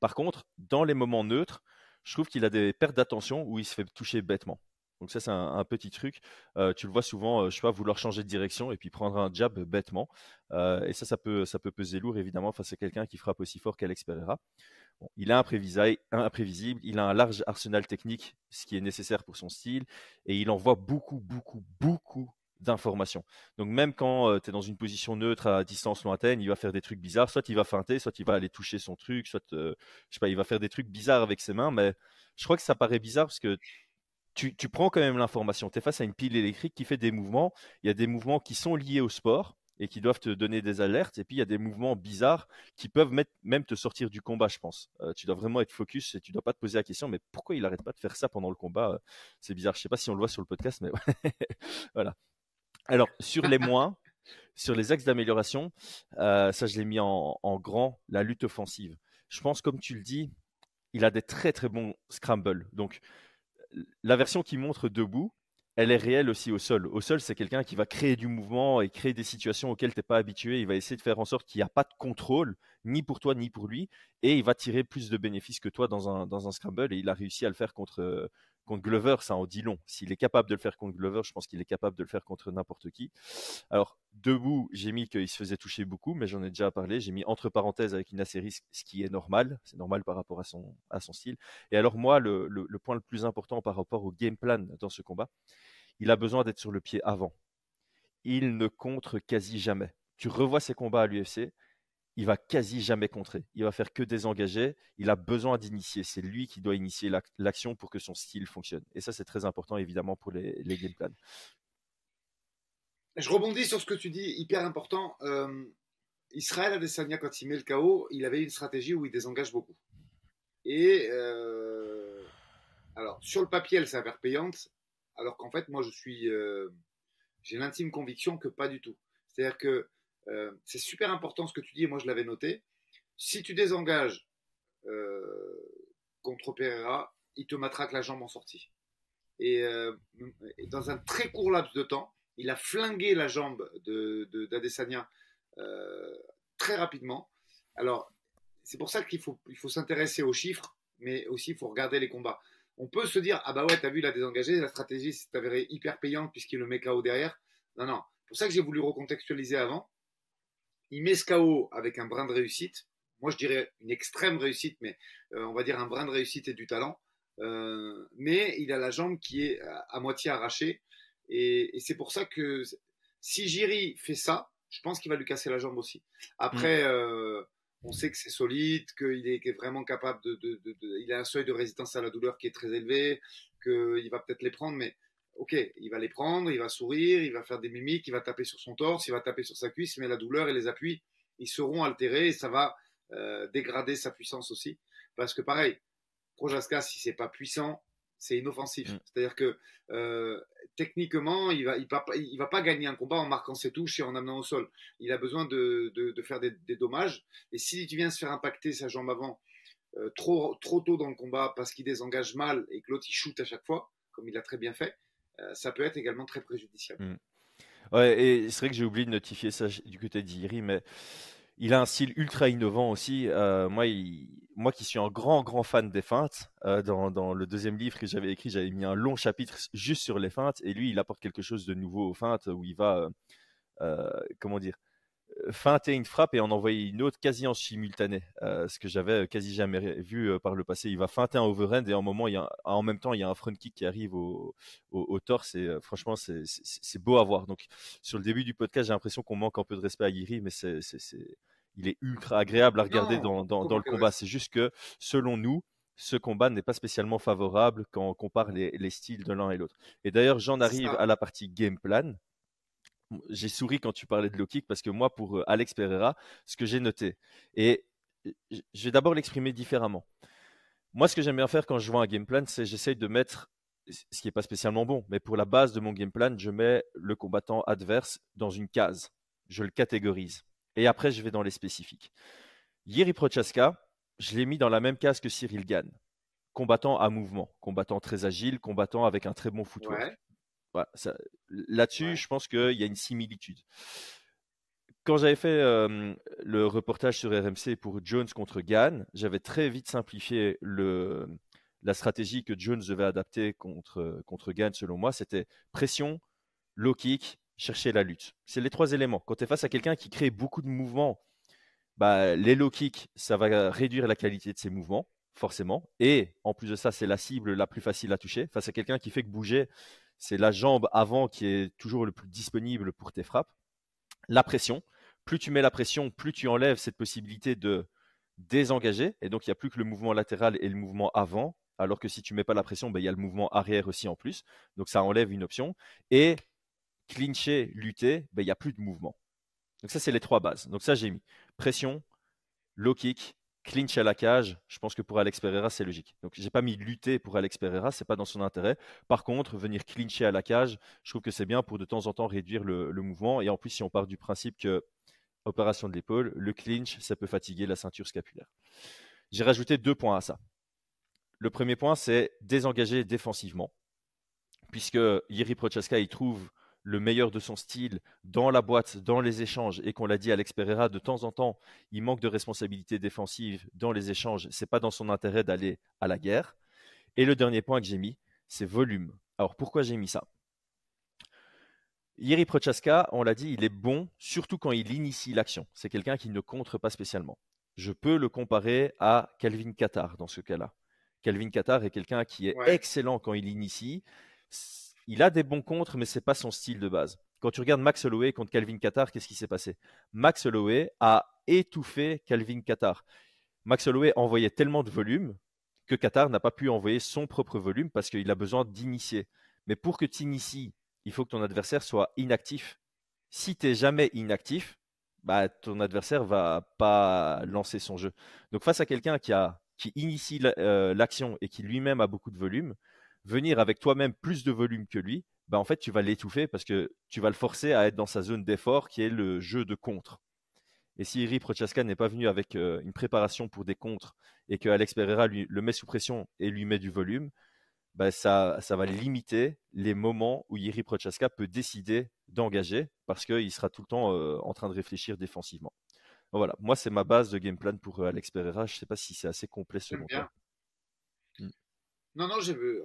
Par contre, dans les moments neutres, je trouve qu'il a des pertes d'attention où il se fait toucher bêtement. Donc ça, c'est un, petit truc. Tu le vois souvent, je sais pas, vouloir changer de direction et puis prendre un jab bêtement. et ça, ça peut, ça peut peser lourd, évidemment, face à quelqu'un qui frappe aussi fort qu'Alex Pereira il est imprévisible, il a un large arsenal technique, ce qui est nécessaire pour son style, et il envoie beaucoup, beaucoup, beaucoup d'informations. Donc même quand euh, tu es dans une position neutre à distance lointaine, il va faire des trucs bizarres, soit il va feinter, soit il va aller toucher son truc, soit euh, je sais pas, il va faire des trucs bizarres avec ses mains, mais je crois que ça paraît bizarre parce que tu, tu prends quand même l'information. Tu es face à une pile électrique qui fait des mouvements. Il y a des mouvements qui sont liés au sport et qui doivent te donner des alertes. Et puis il y a des mouvements bizarres qui peuvent même te sortir du combat, je pense. Euh, tu dois vraiment être focus et tu dois pas te poser la question, mais pourquoi il arrête pas de faire ça pendant le combat euh, C'est bizarre. Je sais pas si on le voit sur le podcast, mais voilà. Alors sur les moins, sur les axes d'amélioration, euh, ça je l'ai mis en, en grand, la lutte offensive. Je pense, comme tu le dis, il a des très très bons scrambles. Donc la version qui montre debout, elle est réelle aussi au sol. Au sol, c'est quelqu'un qui va créer du mouvement et créer des situations auxquelles tu n'es pas habitué. Il va essayer de faire en sorte qu'il n'y a pas de contrôle, ni pour toi, ni pour lui. Et il va tirer plus de bénéfices que toi dans un, dans un scramble. Et il a réussi à le faire contre, contre Glover, ça en dit long. S'il est capable de le faire contre Glover, je pense qu'il est capable de le faire contre n'importe qui. Alors, debout, j'ai mis qu'il se faisait toucher beaucoup, mais j'en ai déjà parlé. J'ai mis entre parenthèses avec une série, ce qui est normal. C'est normal par rapport à son, à son style. Et alors, moi, le, le, point le plus important par rapport au game plan dans ce combat, il a besoin d'être sur le pied avant. Il ne contre quasi jamais. Tu revois ses combats à l'UFC, il va quasi jamais contrer. Il va faire que désengager. Il a besoin d'initier. C'est lui qui doit initier l'action pour que son style fonctionne. Et ça, c'est très important, évidemment, pour les, les game. Je rebondis sur ce que tu dis, hyper important. Euh, Israël Adesanya, quand il met le KO, il avait une stratégie où il désengage beaucoup. Et euh, alors, sur le papier, elle s'avère payante, alors qu'en fait, moi, je suis, euh, j'ai l'intime conviction que pas du tout. C'est-à-dire que euh, c'est super important ce que tu dis, et moi je l'avais noté. Si tu désengages euh, contre Pereira, il te matraque la jambe en sortie. Et, dans un très court laps de temps, il a flingué la jambe d'Adesanya de, très rapidement. Alors, c'est pour ça qu'il faut, il faut s'intéresser aux chiffres, mais aussi il faut regarder les combats. On peut se dire, ah bah ouais, t'as vu, il a désengagé, la stratégie s'est avérée hyper payante puisqu'il le met KO derrière. Non, non. C'est pour ça que j'ai voulu recontextualiser avant il met ce KO avec un brin de réussite. Moi, je dirais une extrême réussite, mais euh, on va dire un brin de réussite et du talent. Euh, mais il a la jambe qui est à, moitié arrachée. Et, c'est pour ça que si Jiri fait ça, je pense qu'il va lui casser la jambe aussi. Après, mm. euh, on sait que c'est solide, qu'il est, vraiment capable de, Il a un seuil de résistance à la douleur qui est très élevé, qu'il va peut-être les prendre, mais ok, il va les prendre, il va sourire, il va faire des mimiques, il va taper sur son torse, il va taper sur sa cuisse, mais la douleur et les appuis, ils seront altérés et ça va euh, dégrader sa puissance aussi. Parce que pareil, Projaska, si c'est pas puissant, c'est inoffensif. Mm. C'est-à-dire que euh, techniquement, il va, il va, il va pas gagner un combat en marquant ses touches et en amenant au sol. Il a besoin de, de, faire des, dommages. Et si tu viens se faire impacter sa jambe avant euh, trop, trop tôt dans le combat parce qu'il désengage mal et que l'autre il shoot à chaque fois, comme il a très bien fait, ça peut être également très préjudiciable. Mm. Ouais, et c'est vrai que j'ai oublié de notifier ça du côté d'Iri, mais il a un style ultra innovant aussi. Euh, moi, moi qui suis un grand, grand fan des feintes, euh, dans, le deuxième livre que j'avais écrit, j'avais mis un long chapitre juste sur les feintes. Et lui, il apporte quelque chose de nouveau aux feintes où il va, euh, comment dire, feinter une frappe et en envoyer une autre quasi en simultané, ce que j'avais quasi jamais vu par le passé. Il va feinter un overhand et en, moment, il y a, en même temps, il y a un front kick qui arrive au, torse et franchement, c'est beau à voir. Donc, sur le début du podcast, j'ai l'impression qu'on manque un peu de respect à Giri, mais c'est il est ultra agréable à regarder dans, le combat. C'est juste que, selon nous, ce combat n'est pas spécialement favorable quand on compare les, styles de l'un et l'autre. Et d'ailleurs, j'en arrive à la partie game plan. J'ai souri quand tu parlais de low kick parce que moi, pour euh, Alex Pereira, ce que j'ai noté, et je vais d'abord l'exprimer différemment. Moi, ce que j'aime bien faire quand je vois un game plan, c'est j'essaye de mettre ce qui n'est pas spécialement bon, mais pour la base de mon game plan, je mets le combattant adverse dans une case. Je le catégorise. Et après, je vais dans les spécifiques. Yeri Prochaska, je l'ai mis dans la même case que Cyril Gann. Combattant à mouvement, combattant très agile, combattant avec un très bon footwork. Là-dessus, je pense qu'il y a une similitude. Quand j'avais fait euh, le reportage sur RMC pour Jones contre Gann, j'avais très vite simplifié le, la stratégie que Jones devait adapter contre, contre Gann, selon moi. C'était pression, low kick, chercher la lutte. C'est les trois éléments. Quand tu es face à quelqu'un qui crée beaucoup de mouvements, bah, les low kicks, ça va réduire la qualité de ses mouvements, forcément. Et en plus de ça, c'est la cible la plus facile à toucher. Face à quelqu'un qui fait que bouger, c'est la jambe avant qui est toujours le plus disponible pour tes frappes. La pression. Plus tu mets la pression, plus tu enlèves cette possibilité de désengager. Et donc, il n'y a plus que le mouvement latéral et le mouvement avant. Alors que si tu mets pas la pression, bah, il y a le mouvement arrière aussi en plus. Donc, ça enlève une option. Et clincher, lutter, ben, il n'y a plus de mouvement. Donc ça, c'est les trois bases. Donc ça, j'ai mis pression, low kick, clinch à la cage. Je pense que pour Alex Pereira, c'est logique. Donc j'ai pas mis lutter pour Alex Pereira, c'est pas dans son intérêt. Par contre, venir clincher à la cage, je trouve que c'est bien pour de temps en temps réduire le, mouvement. Et en plus, si on part du principe que opération de l'épaule, le clinch, ça peut fatiguer la ceinture scapulaire. J'ai rajouté deux points à ça. Le premier point, c'est désengager défensivement, puisque Yeri Prochaska, il trouve le meilleur de son style dans la boîte, dans les échanges, et qu'on l'a dit, Alex Pereira, de temps en temps, il manque de responsabilité défensive dans les échanges. C'est pas dans son intérêt d'aller à la guerre. Et le dernier point que j'ai mis, c'est volume. Alors pourquoi j'ai mis ça? Yeri Prochaska, on l'a dit, il est bon, surtout quand il initie l'action. C'est quelqu'un qui ne contre pas spécialement. Je peux le comparer à Calvin Qatar dans ce cas-là. Calvin Qatar est quelqu'un qui est excellent quand il initie il a des bons contres, mais c'est pas son style de base. Quand tu regardes Max Holloway contre Calvin Qatar, qu'est-ce qui s'est passé? Max Holloway a étouffé Calvin Qatar. Max Holloway envoyait tellement de volume que Qatar n'a pas pu envoyer son propre volume parce qu'il a besoin d'initier. Mais pour que tu inities, il faut que ton adversaire soit inactif. Si tu n'es jamais inactif, bah, ton adversaire va pas lancer son jeu. Donc face à quelqu'un qui, qui initie euh, l'action et qui lui-même a beaucoup de volume, venir avec toi-même plus de volume que lui, bah en fait, tu vas l'étouffer parce que tu vas le forcer à être dans sa zone d'effort qui est le jeu de contre. Et si Iri Prochaska n'est pas venu avec euh, une préparation pour des contres et que Alex Pereira lui, le met sous pression et lui met du volume, bah ça, ça va limiter les moments où Iri Prochaska peut décider d'engager parce qu'il sera tout le temps euh, en train de réfléchir défensivement. voilà, moi c'est ma base de game plan pour euh, Alex Pereira. Je ne sais pas si c'est assez complet selon toi. Non, non, j'ai euh,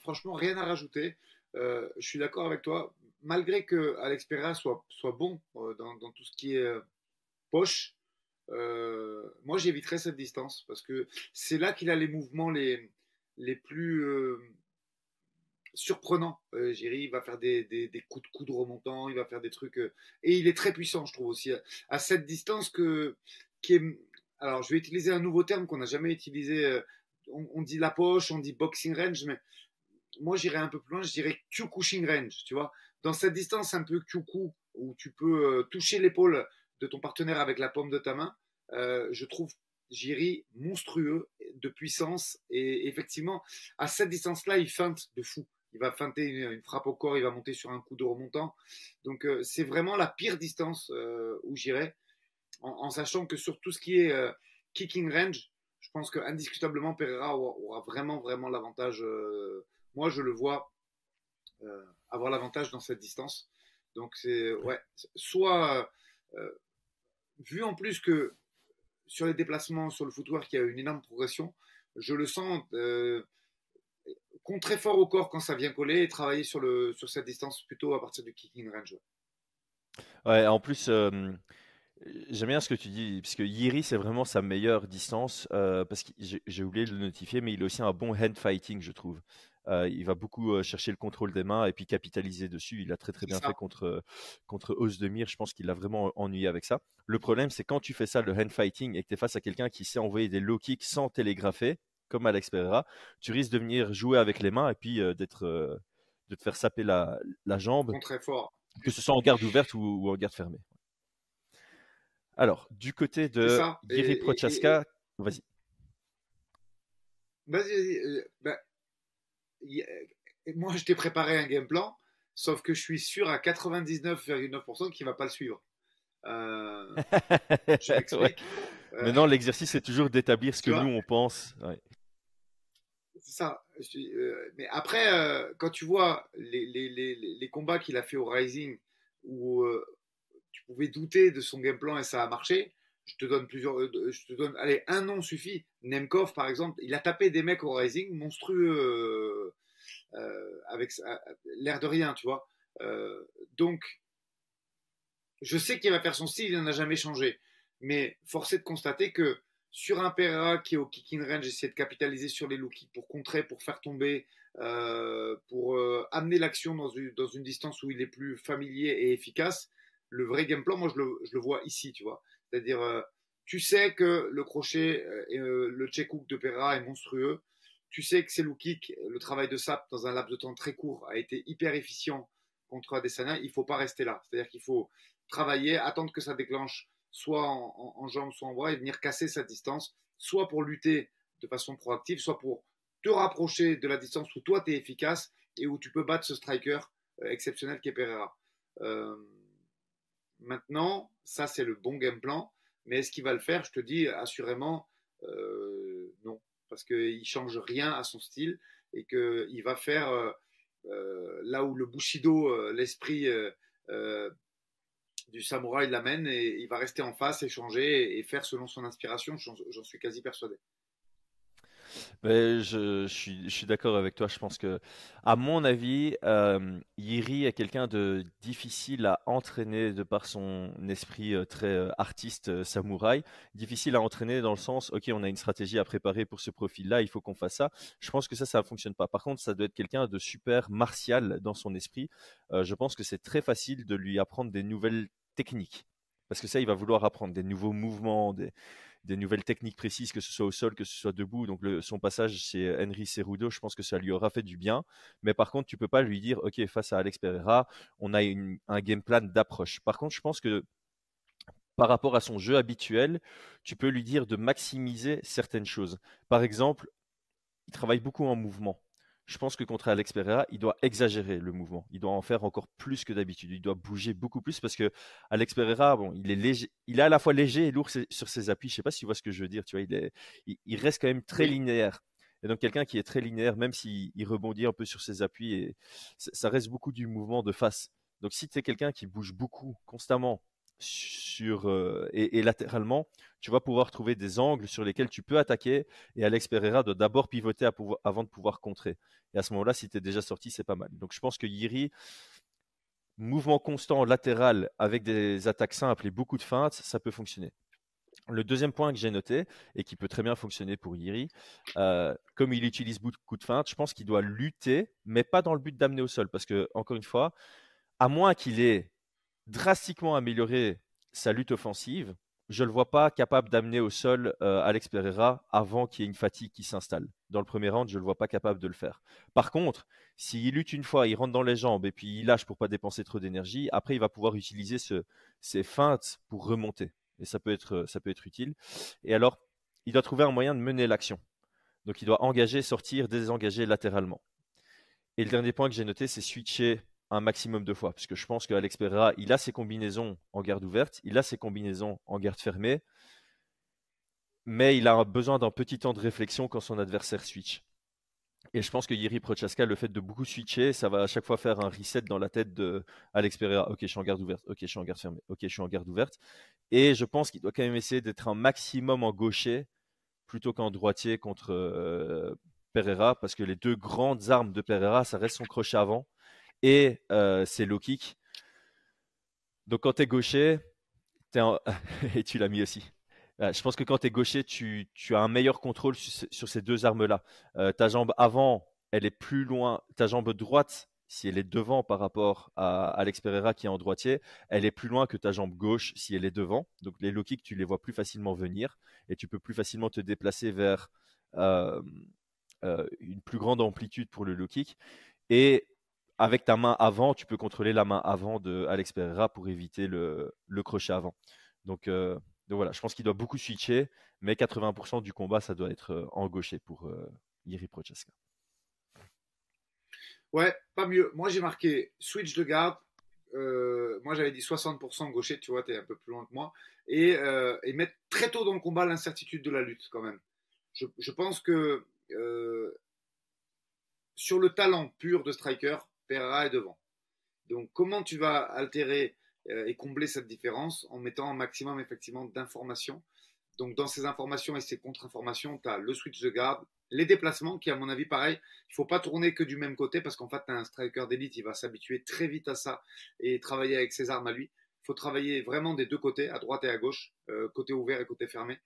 franchement rien à rajouter. Euh, je suis d'accord avec toi. Malgré que Alex Pereira soit, soit bon euh, dans, tout ce qui est poche, moi j'éviterais cette distance parce que c'est là qu'il a les mouvements les, les plus surprenants. Jerry, il va faire des, des, coups de coude remontants, il va faire des trucs. et il est très puissant, je trouve aussi, à, cette distance que, qui est. Alors, je vais utiliser un nouveau terme qu'on n'a jamais utilisé on, dit la poche, on dit boxing range, mais moi j'irais un peu plus loin, je dirais Q-Cushing range, tu vois. Dans cette distance un peu Q-Ku, où tu peux euh, toucher l'épaule de ton partenaire avec la paume de ta main, euh, je trouve Jiri monstrueux de puissance et effectivement à cette distance-là il feinte de fou. il va feinter une, frappe au corps, il va monter sur un coup de remontant. Donc euh, c'est vraiment la pire distance où j'irai, en, sachant que sur tout ce qui est kicking range, je pense que indiscutablement Pereira aura, vraiment vraiment l'avantage. moi je le vois avoir l'avantage dans cette distance. Donc c'est ouais, soit vu en plus que sur les déplacements, sur le footwork, il y a une énorme progression. Je le sens très fort au corps quand ça vient coller et travailler sur, le, sur cette distance plutôt à partir du kicking range. Ouais, en plus, euh, j'aime bien ce que tu dis, parce que Yiri, c'est vraiment sa meilleure distance, euh, parce que j'ai oublié de le notifier, mais il a aussi un bon hand fighting, je trouve. Euh, il va beaucoup chercher le contrôle des mains et puis capitaliser dessus. Il a très très bien fait contre, contre Ozdemir. Je pense qu'il l'a vraiment ennuyé avec ça. Le problème, c'est quand tu fais ça, le hand fighting, et que tu es face à quelqu'un qui sait envoyer des low kicks sans télégrapher, comme Alex Pereira, tu risques de venir jouer avec les mains et puis euh, d'être, euh, de te faire saper la, la jambe. Très fort. Que ce soit en garde ouverte ou, en garde fermée. Alors, du côté de Giri Prochaska, vas-y. Vas-y, euh, ben, moi, je t'ai préparé un game plan, sauf que je suis sûr à 99,9% qu'il ne va pas le suivre. je m'explique. Maintenant, l'exercice est toujours d'établir ce que nous, on pense. Ouais c'est ça. Euh, mais après, euh, quand tu vois les, les, les, les combats qu'il a fait au Rising, où euh, tu pouvais douter de son game plan et ça a marché, je te donne plusieurs. je te donne, allez, un nom suffit. Nemkov, par exemple, il a tapé des mecs au Rising monstrueux avec l'air de rien, tu vois. donc, je sais qu'il va faire son style, il n'en a jamais changé. Mais force est de constater que sur un Pereira qui est au kicking range, essaie de capitaliser sur les low kicks pour contrer, pour faire tomber, euh, pour euh, amener l'action dans une distance où il est plus familier et efficace. Le vrai game plan, moi je le, vois ici, tu vois. C'est-à-dire, euh, tu sais que le crochet et le check hook de Pereira est monstrueux. Tu sais que c'est low kick, le travail de Sap dans un laps de temps très court a été hyper efficient contre Adesanya. Il faut pas rester là. C'est-à-dire qu'il faut travailler, attendre que ça déclenche soit en, jambes, soit en bras, et venir casser sa distance, soit pour lutter de façon proactive, soit pour te rapprocher de la distance où toi tu es efficace et où tu peux battre ce striker euh, exceptionnel qui est Pereira. Euh, maintenant, ça c'est le bon game plan, mais est-ce qu'il va le faire? Je te dis assurément euh, non, parce qu'il ne change rien à son style et qu'il va faire là où le Bushido, l'esprit du samouraï l'amène et il va rester en face, échanger et, faire selon son inspiration, j'en suis quasi persuadé. Mais je, suis, je suis d'accord avec toi. Je pense que, à mon avis, euh, Yiri est quelqu'un de difficile à entraîner de par son esprit euh, très euh, artiste euh, samouraï. Difficile à entraîner dans le sens, ok, on a une stratégie à préparer pour ce profil-là, il faut qu'on fasse ça. Je pense que ça, ça ne fonctionne pas. Par contre, ça doit être quelqu'un de super martial dans son esprit. je pense que c'est très facile de lui apprendre des nouvelles techniques. Parce que ça, il va vouloir apprendre des nouveaux mouvements, des, des nouvelles techniques précises, que ce soit au sol, que ce soit debout. Donc son passage chez Henry Cerudo, je pense que ça lui aura fait du bien. Mais par contre, tu peux pas lui dire, ok, face à Alex Pereira, on a un game plan d'approche. Par contre, je pense que par rapport à son jeu habituel, tu peux lui dire de maximiser certaines choses. Par exemple, il travaille beaucoup en mouvement je pense que contre Alex Pereira, il doit exagérer le mouvement. Il doit en faire encore plus que d'habitude. Il doit bouger beaucoup plus parce que Alex Pereira, bon, il est léger, il est à la fois léger et lourd sur ses appuis. Je sais pas si tu vois ce que je veux dire. Tu vois, il, est, il, reste quand même très linéaire. Et donc quelqu'un qui est très linéaire, même s'il rebondit un peu sur ses appuis, et ça reste beaucoup du mouvement de face. Donc si tu es quelqu'un qui bouge beaucoup, constamment, sur, euh, et, latéralement, tu vas pouvoir trouver des angles sur lesquels tu peux attaquer. Et Alex Pereira doit d'abord pivoter avant de pouvoir contrer. Et à ce moment-là, si tu es déjà sorti, c'est pas mal. Donc je pense que Yiri, mouvement constant latéral avec des attaques simples et beaucoup de feintes, ça peut fonctionner. Le deuxième point que j'ai noté et qui peut très bien fonctionner pour Yiri, euh, comme il utilise beaucoup de feintes, je pense qu'il doit lutter, mais pas dans le but d'amener au sol. Parce que, encore une fois, à moins qu'il ait drastiquement amélioré sa lutte offensive, je ne le vois pas capable d'amener au sol euh, Alex Pereira avant qu'il y ait une fatigue qui s'installe. Dans le premier round, je ne le vois pas capable de le faire. Par contre, s'il lutte une fois, il rentre dans les jambes et puis il lâche pour pas dépenser trop d'énergie, après il va pouvoir utiliser ses feintes pour remonter. Et ça peut, être, ça peut être utile. Et alors, il doit trouver un moyen de mener l'action. Donc il doit engager, sortir, désengager latéralement. Et le dernier point que j'ai noté, c'est switcher un maximum de fois. Parce que je pense qu'Alex Pereira, il a ses combinaisons en garde ouverte, il a ses combinaisons en garde fermée, mais il a besoin d'un petit temps de réflexion quand son adversaire switch. Et je pense que Yiri Prochaska, le fait de beaucoup switcher, ça va à chaque fois faire un reset dans la tête de Alex Pereira. Ok, je suis en garde ouverte. Ok, je suis en garde fermée. Ok, je suis en garde ouverte. Et je pense qu'il doit quand même essayer d'être un maximum en gaucher plutôt qu'en droitier contre euh, Pereira, parce que les deux grandes armes de Pereira, ça reste son crochet avant et euh, c'est low kick. Donc quand tu es gaucher, et tu l'as mis aussi. Euh, je pense que quand tu es gaucher, tu, as un meilleur contrôle sur, ces deux armes-là. Euh, ta jambe avant, elle est plus loin. Ta jambe droite, si elle est devant par rapport à Alex Pereira qui est en droitier, elle est plus loin que ta jambe gauche si elle est devant. Donc les low kicks, tu les vois plus facilement venir et tu peux plus facilement te déplacer vers une plus grande amplitude pour le low kick. Et avec ta main avant, tu peux contrôler la main avant de Alex Pereira pour éviter le, crochet avant. Donc, euh, donc voilà, je pense qu'il doit beaucoup switcher, mais 80% du combat, ça doit être euh, en gaucher pour euh, Iri Prochaska. Ouais, pas mieux. Moi, j'ai marqué switch de garde. moi, j'avais dit 60% gaucher, tu vois, tu es un peu plus loin que moi. Et, mettre très tôt dans le combat l'incertitude de la lutte, quand même. Je, je pense que sur le talent pur de striker, Pereira est devant. Donc comment tu vas altérer euh, et combler cette différence en mettant un maximum effectivement d'informations? Donc dans ces informations et ces contre-informations, tu as le switch de garde, les déplacements qui à mon avis pareil, il faut pas tourner que du même côté parce qu'en fait tu as un striker d'élite, il va s'habituer très vite à ça et travailler avec ses armes à lui. Il faut travailler vraiment des deux côtés, à droite et à gauche, euh, côté ouvert et côté fermé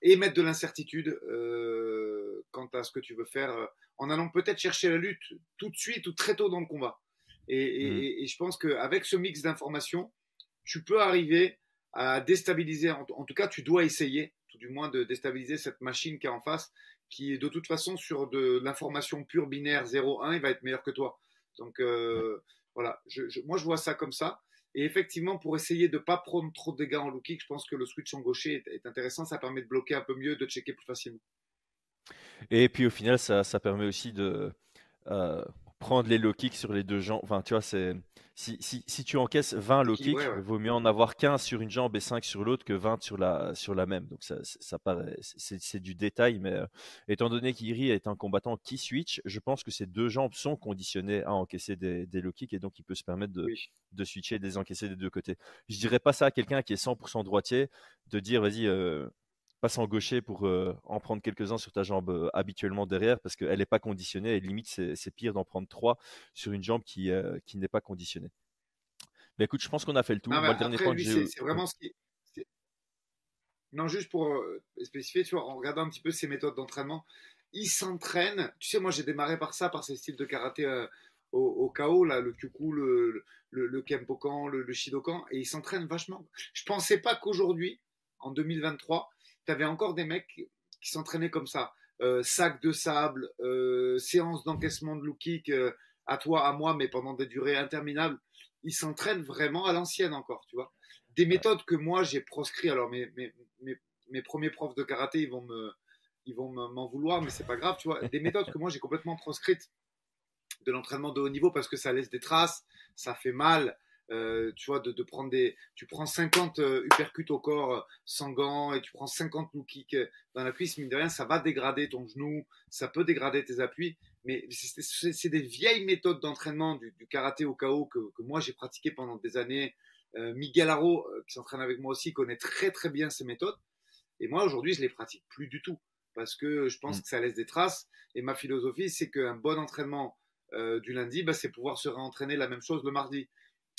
et mettre de l'incertitude euh, quant à ce que tu veux faire en allant peut-être chercher la lutte tout de suite ou très tôt dans le combat. Et, mm. je pense qu'avec ce mix d'informations, tu peux arriver à déstabiliser, en, tout cas tu dois essayer, tout du moins de déstabiliser cette machine qui est en face, qui est de toute façon sur de, l'information pure binaire 0-1, il va être meilleur que toi. Donc euh, voilà, moi je vois ça comme ça. Et effectivement, pour essayer de ne pas prendre trop de dégâts en low kick, je pense que le switch en gaucher est, intéressant, ça permet de bloquer un peu mieux, de checker plus facilement. Et puis au final, ça, ça permet aussi de euh, prendre les low kicks sur les deux jambes. Enfin, tu vois, c'est si, si, si, tu encaisses 20 low kicks, il vaut mieux en avoir 15 sur une jambe et 5 sur l'autre que 20 sur la, sur la même. Donc ça, ça paraît, c'est du détail, mais euh, étant donné qu'Iri est un combattant qui switch, je pense que ces deux jambes sont conditionnées à encaisser des, des low kicks et donc il peut se permettre de, de switcher et de les encaisser des deux côtés. Je dirais pas ça à quelqu'un qui est 100% droitier, de dire vas-y, euh, passe en gaucher pour euh, en prendre quelques-uns sur ta jambe euh, habituellement derrière parce qu'elle n'est pas conditionnée et limite c'est pire d'en prendre trois sur une jambe qui, euh, qui n'est pas conditionnée. Mais écoute, je pense qu'on a fait le tour. C'est vraiment ce qui. Non, juste pour spécifier, tu vois, en regardant un petit peu ses méthodes d'entraînement, il s'entraîne. Tu sais, moi j'ai démarré par ça, par ces styles de karaté au, KO, là, le Kyoku, le, le, le Kempokan, le, le Shidokan, et il s'entraîne vachement. Je pensais pas qu'aujourd'hui, en 2023, tu avais encore des mecs qui s'entraînaient comme ça. Euh, sac de sable, euh, séance d'encaissement de low kick, euh, à toi, à moi, mais pendant des durées interminables. Ils s'entraînent vraiment à l'ancienne encore, tu vois. Des méthodes que moi j'ai proscrit. Alors mes, mes, mes, mes, premiers profs de karaté, ils vont me, ils vont m'en vouloir, mais c'est pas grave, tu vois. Des méthodes que moi j'ai complètement proscrites de l'entraînement de haut niveau parce que ça laisse des traces, ça fait mal, euh, tu vois, de, prendre des. Tu prends 50 euh, uppercuts au corps euh, sans gants et tu prends 50 low kicks dans la cuisse, mine de rien, ça va dégrader ton genou, ça peut dégrader tes appuis, mais c'est des vieilles méthodes d'entraînement du, karaté au KO que, moi j'ai pratiqué pendant des années. Miguel Haro, qui s'entraîne avec moi aussi, connaît très très bien ces méthodes. Et moi aujourd'hui, je les pratique plus du tout parce que je pense mm. que ça laisse des traces. Et ma philosophie, c'est qu'un bon entraînement du lundi, bah, c'est pouvoir se réentraîner la même chose le mardi.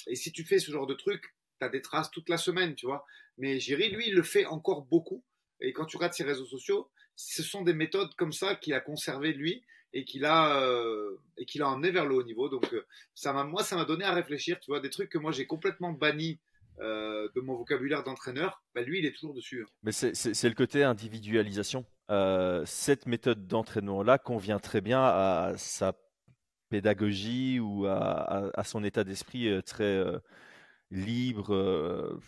Et si tu fais ce genre de truc, tu as des traces toute la semaine, tu vois. Mais Jerry, lui, il le fait encore beaucoup. Et quand tu regardes ses réseaux sociaux, ce sont des méthodes comme ça qu'il a conservé lui et qu'il a euh, a vers le haut niveau. Donc euh, ça m'a moi ça m'a donné à réfléchir, tu vois, des trucs que moi j'ai complètement banni euh, de mon vocabulaire d'entraîneur. Bah, lui il est toujours dessus. Hein. Mais c'est le côté individualisation. cette méthode d'entraînement là convient très bien à sa pédagogie ou à, son état d'esprit euh, très euh, libre, euh,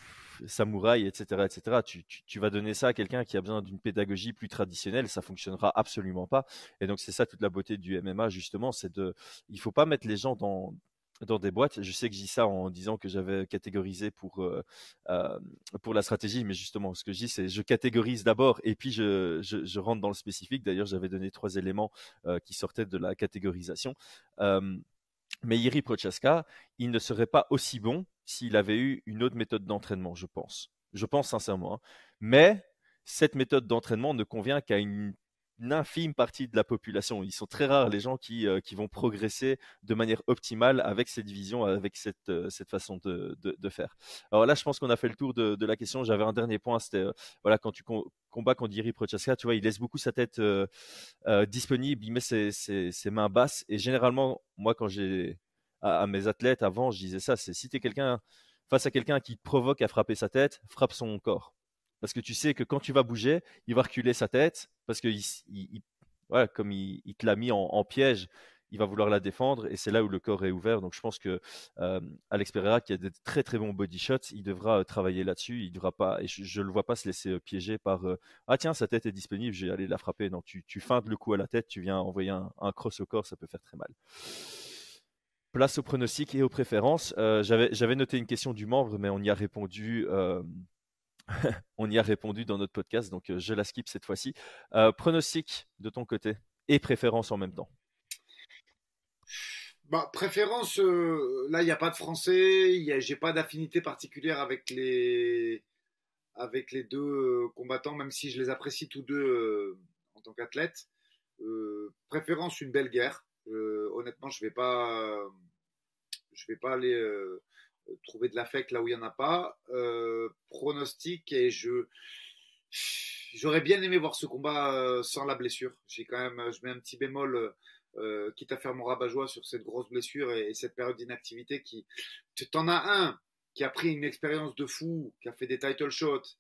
samouraï, etc., etc. Tu, vas donner ça à quelqu'un qui a besoin d'une pédagogie plus traditionnelle, ça fonctionnera absolument pas. Et donc c'est ça toute la beauté du MMA justement, c'est de, il faut pas mettre les gens dans dans des boîtes. Je sais que je dis ça en disant que j'avais catégorisé pour, euh, euh, pour la stratégie, mais justement, ce que je dis, c'est je catégorise d'abord et puis je, rentre dans le spécifique. D'ailleurs, j'avais donné trois éléments euh, qui sortaient de la catégorisation. mais Yiri Prochaska, il ne serait pas aussi bon s'il avait eu une autre méthode d'entraînement, je pense. Je pense sincèrement. Hein. Mais cette méthode d'entraînement ne convient qu'à une une infime partie de la population. Ils sont très rares les gens qui, euh, qui vont progresser de manière optimale avec cette vision, avec cette, euh, cette façon de, de, faire. Alors là, je pense qu'on a fait le tour de, la question. J'avais un dernier point, c'était euh, voilà quand tu combats contre Iri Prochaska, tu vois, il laisse beaucoup sa tête disponible, il met ses, ses, mains basses. Et généralement, moi, quand j'ai à, mes athlètes avant, je disais ça, c'est si tu es quelqu'un face à quelqu'un qui provoque à frapper sa tête, frappe son corps parce que tu sais que quand tu vas bouger, il va reculer sa tête, parce que comme il, te l'a mis en, piège, il va vouloir la défendre, et c'est là où le corps est ouvert. Donc je pense que euh, Alex Pereira, qui a des très très bons body shots, il devra euh, travailler là-dessus. Il devra pas, et je ne le vois pas se laisser euh, piéger par ah tiens sa tête est disponible, je vais aller la frapper. Non, tu, tu feintes le coup à la tête, tu viens envoyer un, un cross au corps, ça peut faire très mal place au pronostic et aux préférences. J'avais noté une question du membre, mais on y a répondu on y a répondu dans notre podcast, donc euh, je la skip cette fois-ci. Euh, pronostic de ton côté et préférence en même temps. Bah, préférence, euh, là, il n'y a pas de français, j'ai pas d'affinité particulière avec les, avec les deux combattants, même si je les apprécie tous deux en tant qu'athlètes. préférence, une belle guerre. honnêtement, je vais pas, je vais pas aller trouver de l'affect là où il n'y en a pas. Euh, pronostic et je j'aurais bien aimé voir ce combat euh, sans la blessure. J'ai quand même, je mets un petit bémol, euh, quitte à faire mon rabat-joie sur cette grosse blessure et, cette période d'inactivité qui, tu en as un qui a pris une expérience de fou, qui a fait des title shots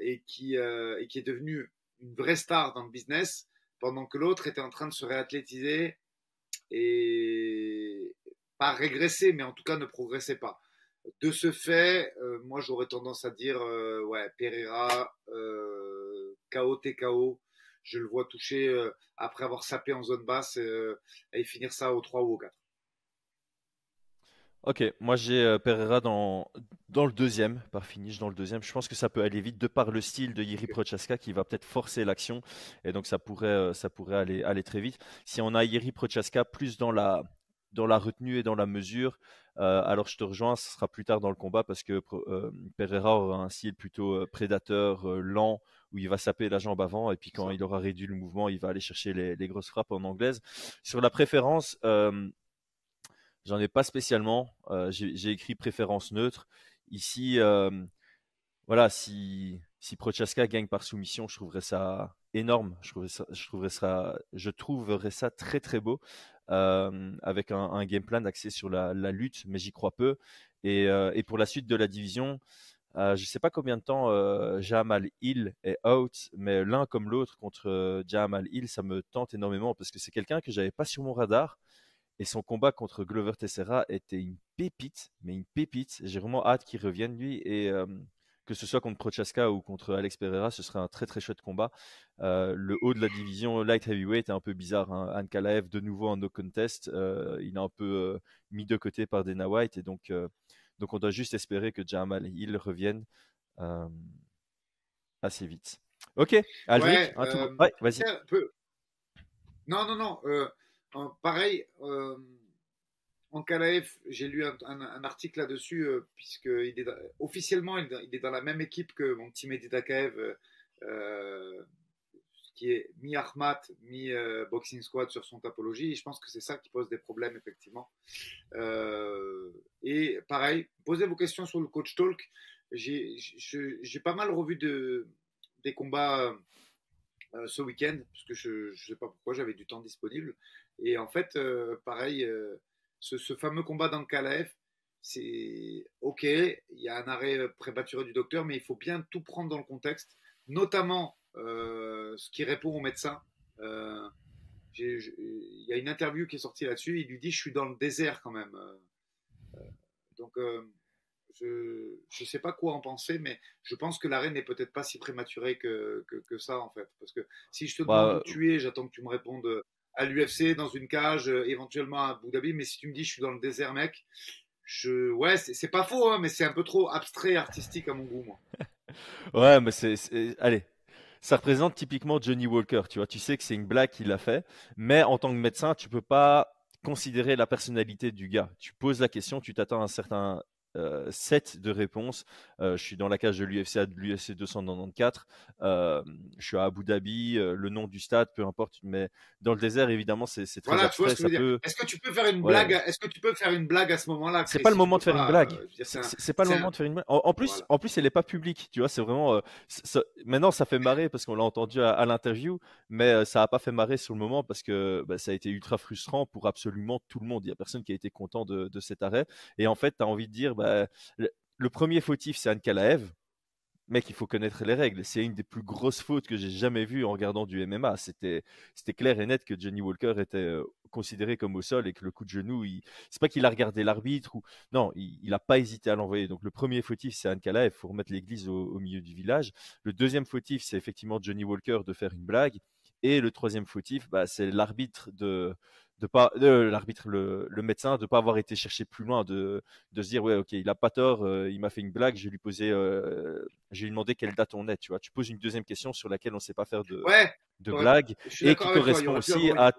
et qui et qui est devenu une vraie star dans le business, pendant que l'autre était en train de se réathlétiser et, pas régresser, mais en tout cas ne progressait pas. De ce fait, euh, moi j'aurais tendance à dire, euh, ouais, Pereira, euh, KO TKO, je le vois toucher après avoir sapé en zone basse et finir ça au 3 ou au 4. Ok, moi j'ai Pereira dans, dans le deuxième, par finish dans le deuxième. Je pense que ça peut aller vite de par le style de Yiri Prochaska qui va peut-être forcer l'action et donc ça pourrait, ça pourrait aller, aller très vite. Si on a Yiri Prochaska plus dans la, dans la retenue et dans la mesure. Euh, alors je te rejoins, ce sera plus tard dans le combat parce que euh, Pereira aura un style plutôt euh, prédateur, lent, où il va saper la jambe avant et puis quand il aura réduit le mouvement, il va aller chercher les, grosses frappes en anglaise. Sur la préférence, j'en ai pas spécialement. J'ai écrit préférence neutre. Ici, voilà, si, si Prochaska gagne par soumission, je trouverais ça énorme. Je trouverais ça, je trouverais ça, je trouverais ça très très beau. Euh, avec un, game plan axé sur la, lutte, mais j'y crois peu. Et, euh, pour la suite de la division, euh, je ne sais pas combien de temps Jamal Hill est out, mais l'un comme l'autre contre Jamal Hill, ça me tente énormément parce que c'est quelqu'un que j'avais pas sur mon radar. Et son combat contre Glover Tessera était une pépite, mais une pépite. J'ai vraiment hâte qu'il revienne lui. Et que ce soit contre Prochaska ou contre Alex Pereira, ce serait un très très chouette combat. Euh, le haut de la division light heavyweight est un peu bizarre. Hein. Ankalaev de nouveau en no contest, euh, il est un peu euh, mis de côté par Dana White et donc donc on doit juste espérer que Jamal Hill revienne assez vite. Ok, Aldric, ouais, vas-y. Non non non, pareil en Kalaev, j'ai lu un, article là-dessus, euh, puisque est, officiellement, il, est dans la même équipe que mon petit Mehdi Dakaev, euh, euh, qui est mi-Ahmat, mi-Boxing Squad sur son topologie. Et je pense que c'est ça qui pose des problèmes, effectivement. et pareil, posez vos questions sur le coach talk. J'ai pas mal revu de, des combats ce week-end, parce que je ne sais pas pourquoi j'avais du temps disponible. Et en fait, pareil ce, fameux combat dans le Kalaev, c'est ok, il y a un arrêt prématuré du docteur, mais il faut bien tout prendre dans le contexte, notamment euh, ce qui répond au médecin. Euh, il y a une interview qui est sortie là-dessus, il lui dit je suis dans le désert quand même. Euh, donc Je ne sais pas quoi en penser, mais je pense que l'arène n'est peut-être pas si prématurée que, que, ça, en fait. Parce que si je te demande bah, où tu es, j'attends que tu me répondes à l'UFC, dans une cage, euh, éventuellement à Abu Dhabi. Mais si tu me dis je suis dans le désert, mec, je... ouais, c'est pas faux, hein, mais c'est un peu trop abstrait, artistique à mon goût, ouais, mais c'est. Allez, ça représente typiquement Johnny Walker. Tu vois, tu sais que c'est une blague qu'il a fait, mais en tant que médecin, tu peux pas considérer la personnalité du gars. Tu poses la question, tu t'attends à un certain euh, set de réponses. Euh, je suis dans la cage de l'UFC de l'UFC 294. Euh, je suis à Abu Dhabi. le nom du stade, peu importe. Mais dans le désert, évidemment, c'est très voilà, Est-ce que tu peux faire une blague Est-ce que tu peux faire une blague à ce moment-là C'est pas le moment de faire une blague. C'est pas le moment de faire une blague. En, plus, en plus, elle est pas publique. Tu vois, c'est vraiment. Maintenant, ça fait marrer parce qu'on l'a entendu à, l'interview, mais ça a pas fait marrer sur le moment parce que bah, ça a été ultra frustrant pour absolument tout le monde. Il y a personne qui a été content de, de cet arrêt. Et en fait, tu as envie de dire. Bah, bah, le, premier fautif, c'est Ankalaev. Mec, il faut connaître les règles. C'est une des plus grosses fautes que j'ai jamais vues en regardant du MMA. C'était, clair et net que Johnny Walker était euh, considéré comme au sol et que le coup de genou, il... c'est pas qu'il a regardé l'arbitre ou non, il n'a pas hésité à l'envoyer. Donc le premier fautif, c'est Ankalaev. Il faut remettre l'église au, milieu du village. Le deuxième fautif, c'est effectivement Johnny Walker de faire une blague. Et le troisième fautif, bah, c'est l'arbitre de, de pas l'arbitre le, médecin de pas avoir été chercher plus loin de, de se dire ouais ok il a pas tort euh, il m'a fait une blague je lui poser euh, je lui demandé quelle date on est tu vois tu poses une deuxième question sur laquelle on ne sait pas faire de de blague et qui correspond aussi à,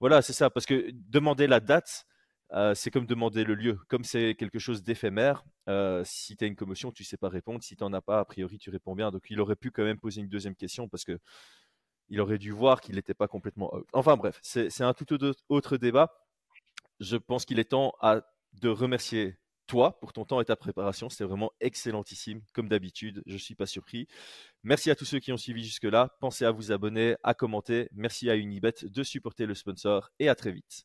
voilà c'est ça parce que demander la date euh, c'est comme demander le lieu. Comme c'est quelque chose d'éphémère, si tu as une commotion, tu sais pas répondre. Si tu n'en as pas, a priori, tu réponds bien. Donc, il aurait pu quand même poser une deuxième question parce que il aurait dû voir qu'il n'était pas complètement out. Enfin bref, c'est un tout autre débat. Je pense qu'il est temps de remercier toi pour ton temps et ta préparation. C'était vraiment excellentissime, comme d'habitude. Je ne suis pas surpris. Merci à tous ceux qui ont suivi jusque-là. Pensez à vous abonner, à commenter. Merci à Unibet de supporter le sponsor et à très vite.